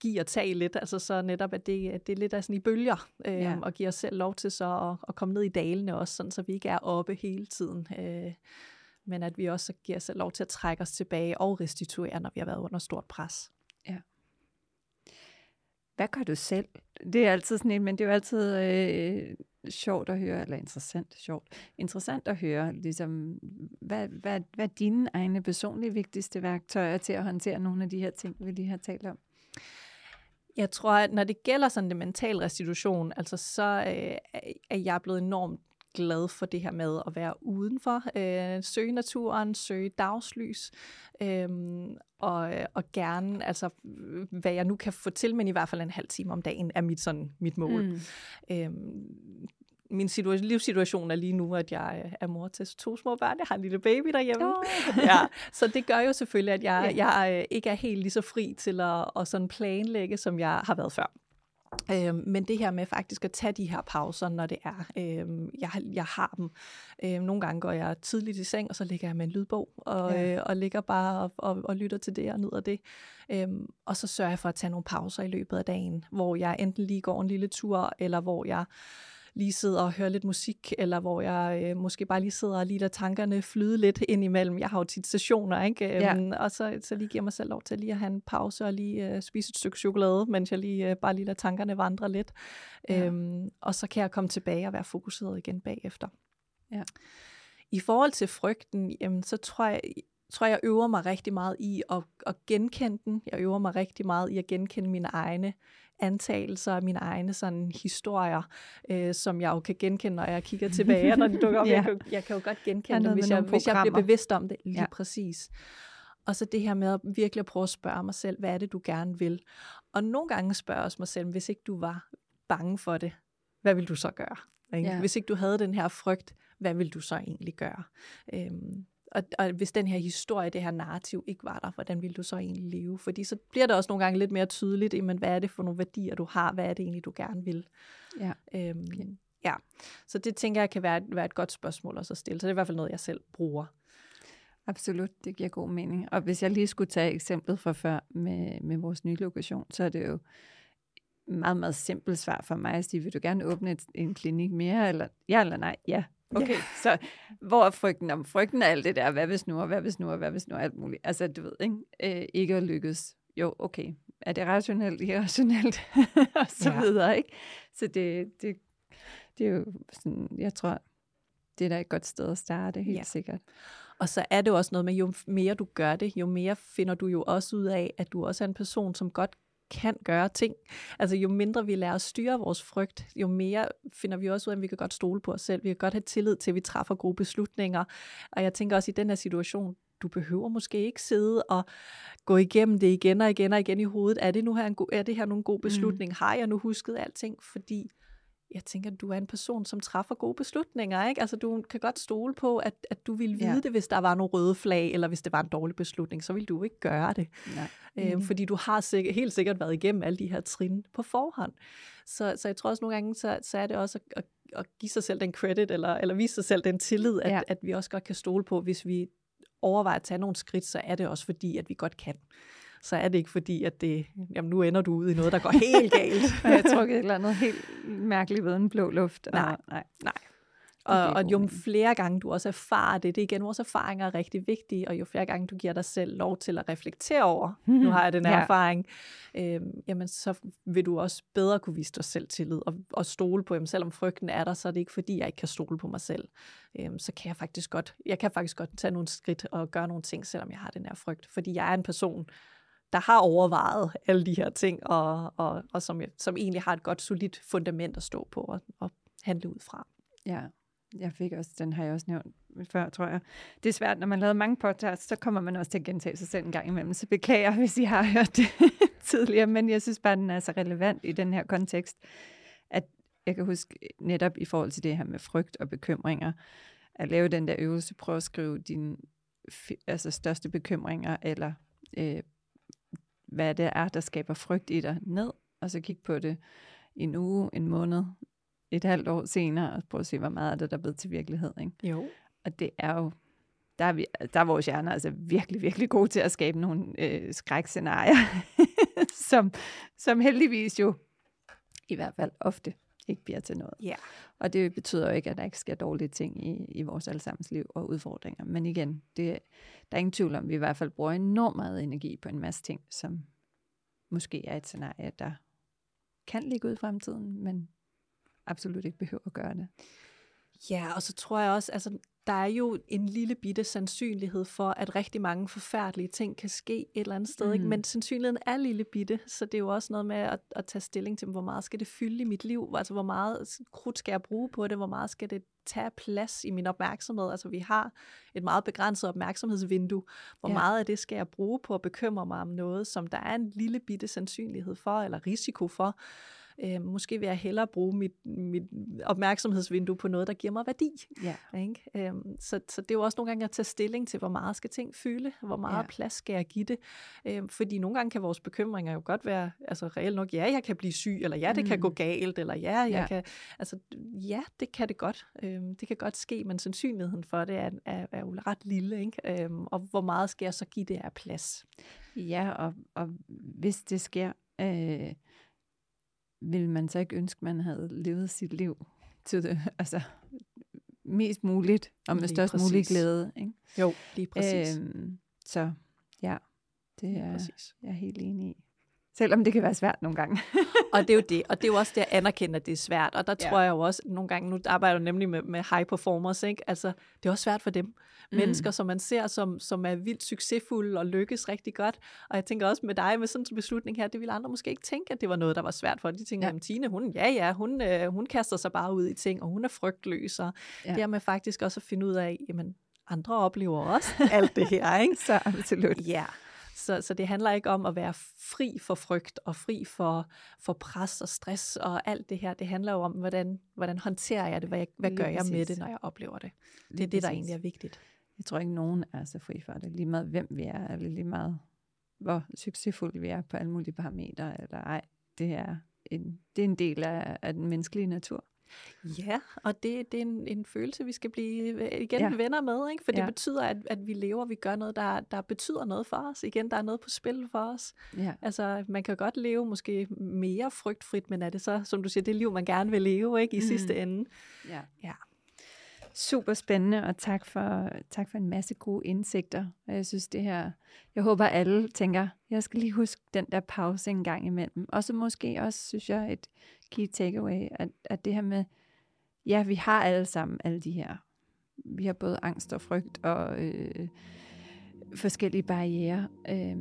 give og tage lidt, altså så netop, at det, at det er lidt af sådan i bølger, øh, ja. og give os selv lov til så at, at komme ned i dalene også, sådan, så vi ikke er oppe hele tiden, øh, men at vi også giver os selv lov til at trække os tilbage og restituere, når vi har været under stort pres. Ja. Hvad gør du selv? Det er altid sådan en, men det er jo altid øh, sjovt at høre, eller interessant, sjovt, interessant at høre, ligesom, hvad, hvad, hvad er dine egne personlige vigtigste værktøjer til at håndtere nogle af de her ting, vi lige har talt om? Jeg tror, at når det gælder sådan det mental restitution, altså så øh, er jeg blevet enormt glad for det her med at være udenfor, øh, søge naturen, søge dagslys, øh, og, og gerne, altså hvad jeg nu kan få til, men i hvert fald en halv time om dagen, er mit, sådan, mit mål. Mm. Øh, min situa- livssituation er lige nu, at jeg er mor til to små børn. Jeg har en lille baby derhjemme. Oh. ja, så det gør jo selvfølgelig, at jeg, jeg øh, ikke er helt lige så fri til at, at sådan planlægge, som jeg har været før. Øhm, men det her med faktisk at tage de her pauser, når det er, øhm, jeg, jeg har dem. Øhm, nogle gange går jeg tidligt i seng, og så ligger jeg med en lydbog, og, ja. øh, og ligger bare og, og, og lytter til det og nyder det. Øhm, og så sørger jeg for at tage nogle pauser i løbet af dagen, hvor jeg enten lige går en lille tur, eller hvor jeg lige sidder og hører lidt musik, eller hvor jeg øh, måske bare lige sidder og lige lader tankerne flyde lidt ind imellem. Jeg har jo tit sessioner, ikke? Ja. Øhm, og så, så lige giver mig selv lov til lige at have en pause og lige øh, spise et stykke chokolade, mens jeg lige øh, bare lige lader tankerne vandre lidt. Ja. Øhm, og så kan jeg komme tilbage og være fokuseret igen bagefter. Ja. I forhold til frygten, jamen, så tror jeg, tror jeg øver mig rigtig meget i at, at genkende den. Jeg øver mig rigtig meget i at genkende mine egne antagelser af mine egne sådan historier, øh, som jeg jo kan genkende, når jeg kigger tilbage, når de dukker op. ja. jeg, kan, jeg kan jo godt genkende dem, hvis jeg, hvis jeg bliver bevidst om det. Lige ja. præcis. Og så det her med at virkelig prøve at spørge mig selv, hvad er det, du gerne vil? Og nogle gange spørger jeg mig selv, hvis ikke du var bange for det, hvad vil du så gøre? Ikke? Ja. Hvis ikke du havde den her frygt, hvad vil du så egentlig gøre? Øhm, og, og hvis den her historie, det her narrativ ikke var der, hvordan ville du så egentlig leve? Fordi så bliver det også nogle gange lidt mere tydeligt, jamen, hvad er det for nogle værdier, du har? Hvad er det egentlig, du gerne vil? Ja. Øhm, okay. ja. Så det tænker jeg kan være, være et godt spørgsmål også at stille. Så det er i hvert fald noget, jeg selv bruger. Absolut, det giver god mening. Og hvis jeg lige skulle tage eksemplet fra før med, med vores nye lokation, så er det jo meget, meget simpelt svar for mig at sige, vil du gerne åbne et, en klinik mere? Eller, ja eller nej? Ja, Okay, ja. så hvor er frygten? Om frygten er alt det der, hvad hvis nu, og hvad hvis nu, og hvad hvis nu, alt muligt. Altså, du ved, ikke? Øh, ikke at lykkes. Jo, okay. Er det rationelt, irrationelt, og så ja. videre, ikke? Så det, det, det er jo sådan, jeg tror, det er da et godt sted at starte, helt ja. sikkert. Og så er det også noget med, jo mere du gør det, jo mere finder du jo også ud af, at du også er en person, som godt kan gøre ting. Altså jo mindre vi lærer at styre vores frygt, jo mere finder vi også ud af, at vi kan godt stole på os selv. Vi kan godt have tillid til, at vi træffer gode beslutninger. Og jeg tænker også i den her situation, du behøver måske ikke sidde og gå igennem det igen og igen og igen i hovedet. Er det, nu her en go- er det her nu en god mm. beslutning? Mm. Har jeg nu husket alting? Fordi jeg tænker, du er en person, som træffer gode beslutninger. Ikke? Altså, du kan godt stole på, at, at du ville vide ja. det, hvis der var nogle røde flag, eller hvis det var en dårlig beslutning, så ville du ikke gøre det. Nej. Øhm, fordi du har sikkert, helt sikkert været igennem alle de her trin på forhånd. Så, så jeg tror også nogle gange, så, så er det også at, at, at give sig selv den credit, eller, eller vise sig selv den tillid, at, ja. at vi også godt kan stole på, hvis vi overvejer at tage nogle skridt, så er det også fordi, at vi godt kan så er det ikke fordi, at det, jamen nu ender du ud i noget, der går helt galt. jeg tror et eller andet helt mærkeligt ved en blå luft. Nej, og, nej, nej. Og, og jo flere gange du også erfarer det, det er igen, vores erfaringer er rigtig vigtige, og jo flere gange du giver dig selv lov til at reflektere over, mm-hmm. nu har jeg den her ja. erfaring, øh, jamen så vil du også bedre kunne vise dig selv tillid, og, og stole på, jamen selvom frygten er der, så er det ikke fordi, jeg ikke kan stole på mig selv. Øh, så kan jeg faktisk godt, jeg kan faktisk godt tage nogle skridt og gøre nogle ting, selvom jeg har den her frygt, fordi jeg er en person, der har overvejet alle de her ting, og, og, og som, som egentlig har et godt, solidt fundament at stå på og, og handle ud fra. Ja, jeg fik også, den har jeg også nævnt før, tror jeg. Det er svært, når man laver mange podcasts, så kommer man også til at gentage sig selv en gang imellem. Så beklager, hvis I har hørt det tidligere, men jeg synes bare, den er så relevant i den her kontekst, at jeg kan huske netop i forhold til det her med frygt og bekymringer, at lave den der øvelse, prøve at skrive dine altså største bekymringer, eller øh, hvad det er, der skaber frygt i dig, ned, og så kigge på det en uge, en måned, et halvt år senere, og prøve at se, hvor meget af det, der er blevet til virkelighed. Ikke? Jo. Og det er jo, der er, vi, der er vores hjerner altså virkelig, virkelig gode til at skabe nogle øh, skrækscenarier, som, som heldigvis jo i hvert fald ofte ikke bliver til noget. Ja. Og det betyder jo ikke, at der ikke sker dårlige ting i, i vores allesammens liv og udfordringer. Men igen, det, der er ingen tvivl om, at vi i hvert fald bruger enormt meget energi på en masse ting, som måske er et scenarie, der kan ligge ud i fremtiden, men absolut ikke behøver at gøre det. Ja, og så tror jeg også, altså der er jo en lille bitte sandsynlighed for, at rigtig mange forfærdelige ting kan ske et eller andet sted. Mm. Ikke? Men sandsynligheden er lille bitte, så det er jo også noget med at, at tage stilling til, hvor meget skal det fylde i mit liv? Altså, hvor meget krudt skal jeg bruge på det? Hvor meget skal det tage plads i min opmærksomhed? Altså, vi har et meget begrænset opmærksomhedsvindue. Hvor ja. meget af det skal jeg bruge på at bekymre mig om noget, som der er en lille bitte sandsynlighed for, eller risiko for, Øh, måske vil jeg hellere bruge mit, mit opmærksomhedsvindue på noget, der giver mig værdi. Ja. Ikke? Øh, så, så det er jo også nogle gange at tage stilling til, hvor meget skal ting fylde, hvor meget ja. plads skal jeg give det. Øh, fordi nogle gange kan vores bekymringer jo godt være, altså reelt nok, ja, jeg kan blive syg, eller ja, det mm. kan gå galt, eller ja, jeg ja. kan, altså ja, det kan det godt. Øh, det kan godt ske, men sandsynligheden for det er, er, er jo ret lille, ikke? Øh, og hvor meget skal jeg så give det af plads? Ja, og, og hvis det sker, øh, vil man så ikke ønske, man havde levet sit liv til det, altså mest muligt, og med lige størst præcis. mulig glæde. Ikke? Jo, lige præcis. Øhm, så ja, det er jeg er helt enig i. Selvom det kan være svært nogle gange. og det er jo det. Og det er jo også det at anerkende, at det er svært. Og der ja. tror jeg jo også, nogle gange, nu arbejder jeg nemlig med, med high performers, ikke? Altså, det er også svært for dem. Mm. Mennesker, som man ser, som, som er vildt succesfulde og lykkes rigtig godt. Og jeg tænker også med dig, med sådan en beslutning her, det ville andre måske ikke tænke, at det var noget, der var svært for. De tænker, ja. Tine, hun, ja ja, hun, øh, hun kaster sig bare ud i ting, og hun er frygtløs. Og ja. det med faktisk også at finde ud af, jamen, andre oplever også alt det her, ikke? Så absolut. Ja. Så, så det handler ikke om at være fri for frygt og fri for, for pres og stress og alt det her. Det handler jo om, hvordan, hvordan håndterer jeg det? Hvad, hvad gør jeg med det, når jeg oplever det? Det er lige det, der egentlig er vigtigt. Jeg tror ikke, nogen er så fri for det. Lige meget hvem vi er, eller lige meget hvor succesfulde vi er på alle mulige parametre, eller ej. Det er en, det er en del af, af den menneskelige natur. Ja, og det, det er en, en følelse, vi skal blive øh, igen ja. venner med, ikke? for det ja. betyder, at, at vi lever, vi gør noget, der, der betyder noget for os. Igen, der er noget på spil for os. Ja. Altså, man kan godt leve måske mere frygtfrit, men er det så, som du siger, det liv, man gerne vil leve ikke i mm. sidste ende? Ja. ja. Super spændende, og tak for, tak for en masse gode indsigter. Og jeg synes det her, jeg håber alle tænker, jeg skal lige huske den der pause en gang imellem. Og så måske også, synes jeg, et key takeaway, at, at det her med, ja, vi har alle sammen alle de her. Vi har både angst og frygt og øh, forskellige barriere. Øh,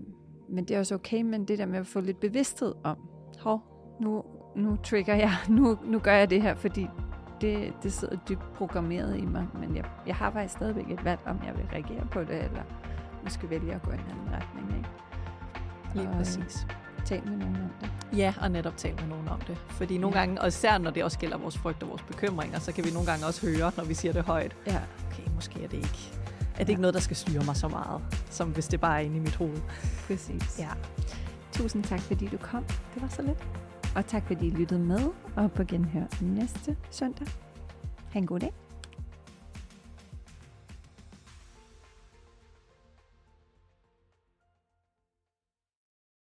men det er også okay, men det der med at få lidt bevidsthed om, hov, nu, nu trigger jeg, nu, nu gør jeg det her, fordi det, det sidder dybt programmeret i mig, men jeg, jeg har faktisk stadigvæk et valg, om jeg vil reagere på det, eller måske vælge at gå i en anden retning. Ikke? Lige og, præcis. Tal med nogen om det. Ja, og netop tale med nogen om det. Fordi nogle ja. gange, og især når det også gælder vores frygt og vores bekymringer, så kan vi nogle gange også høre, når vi siger det højt. Ja. Okay, måske er det ikke er det ja. ikke noget, der skal styre mig så meget, som hvis det bare er inde i mit hoved. Præcis. Ja. Tusind tak, fordi du kom. Det var så lidt. Og tak fordi I lyttede med, og på genhør næste søndag. Ha' en god dag.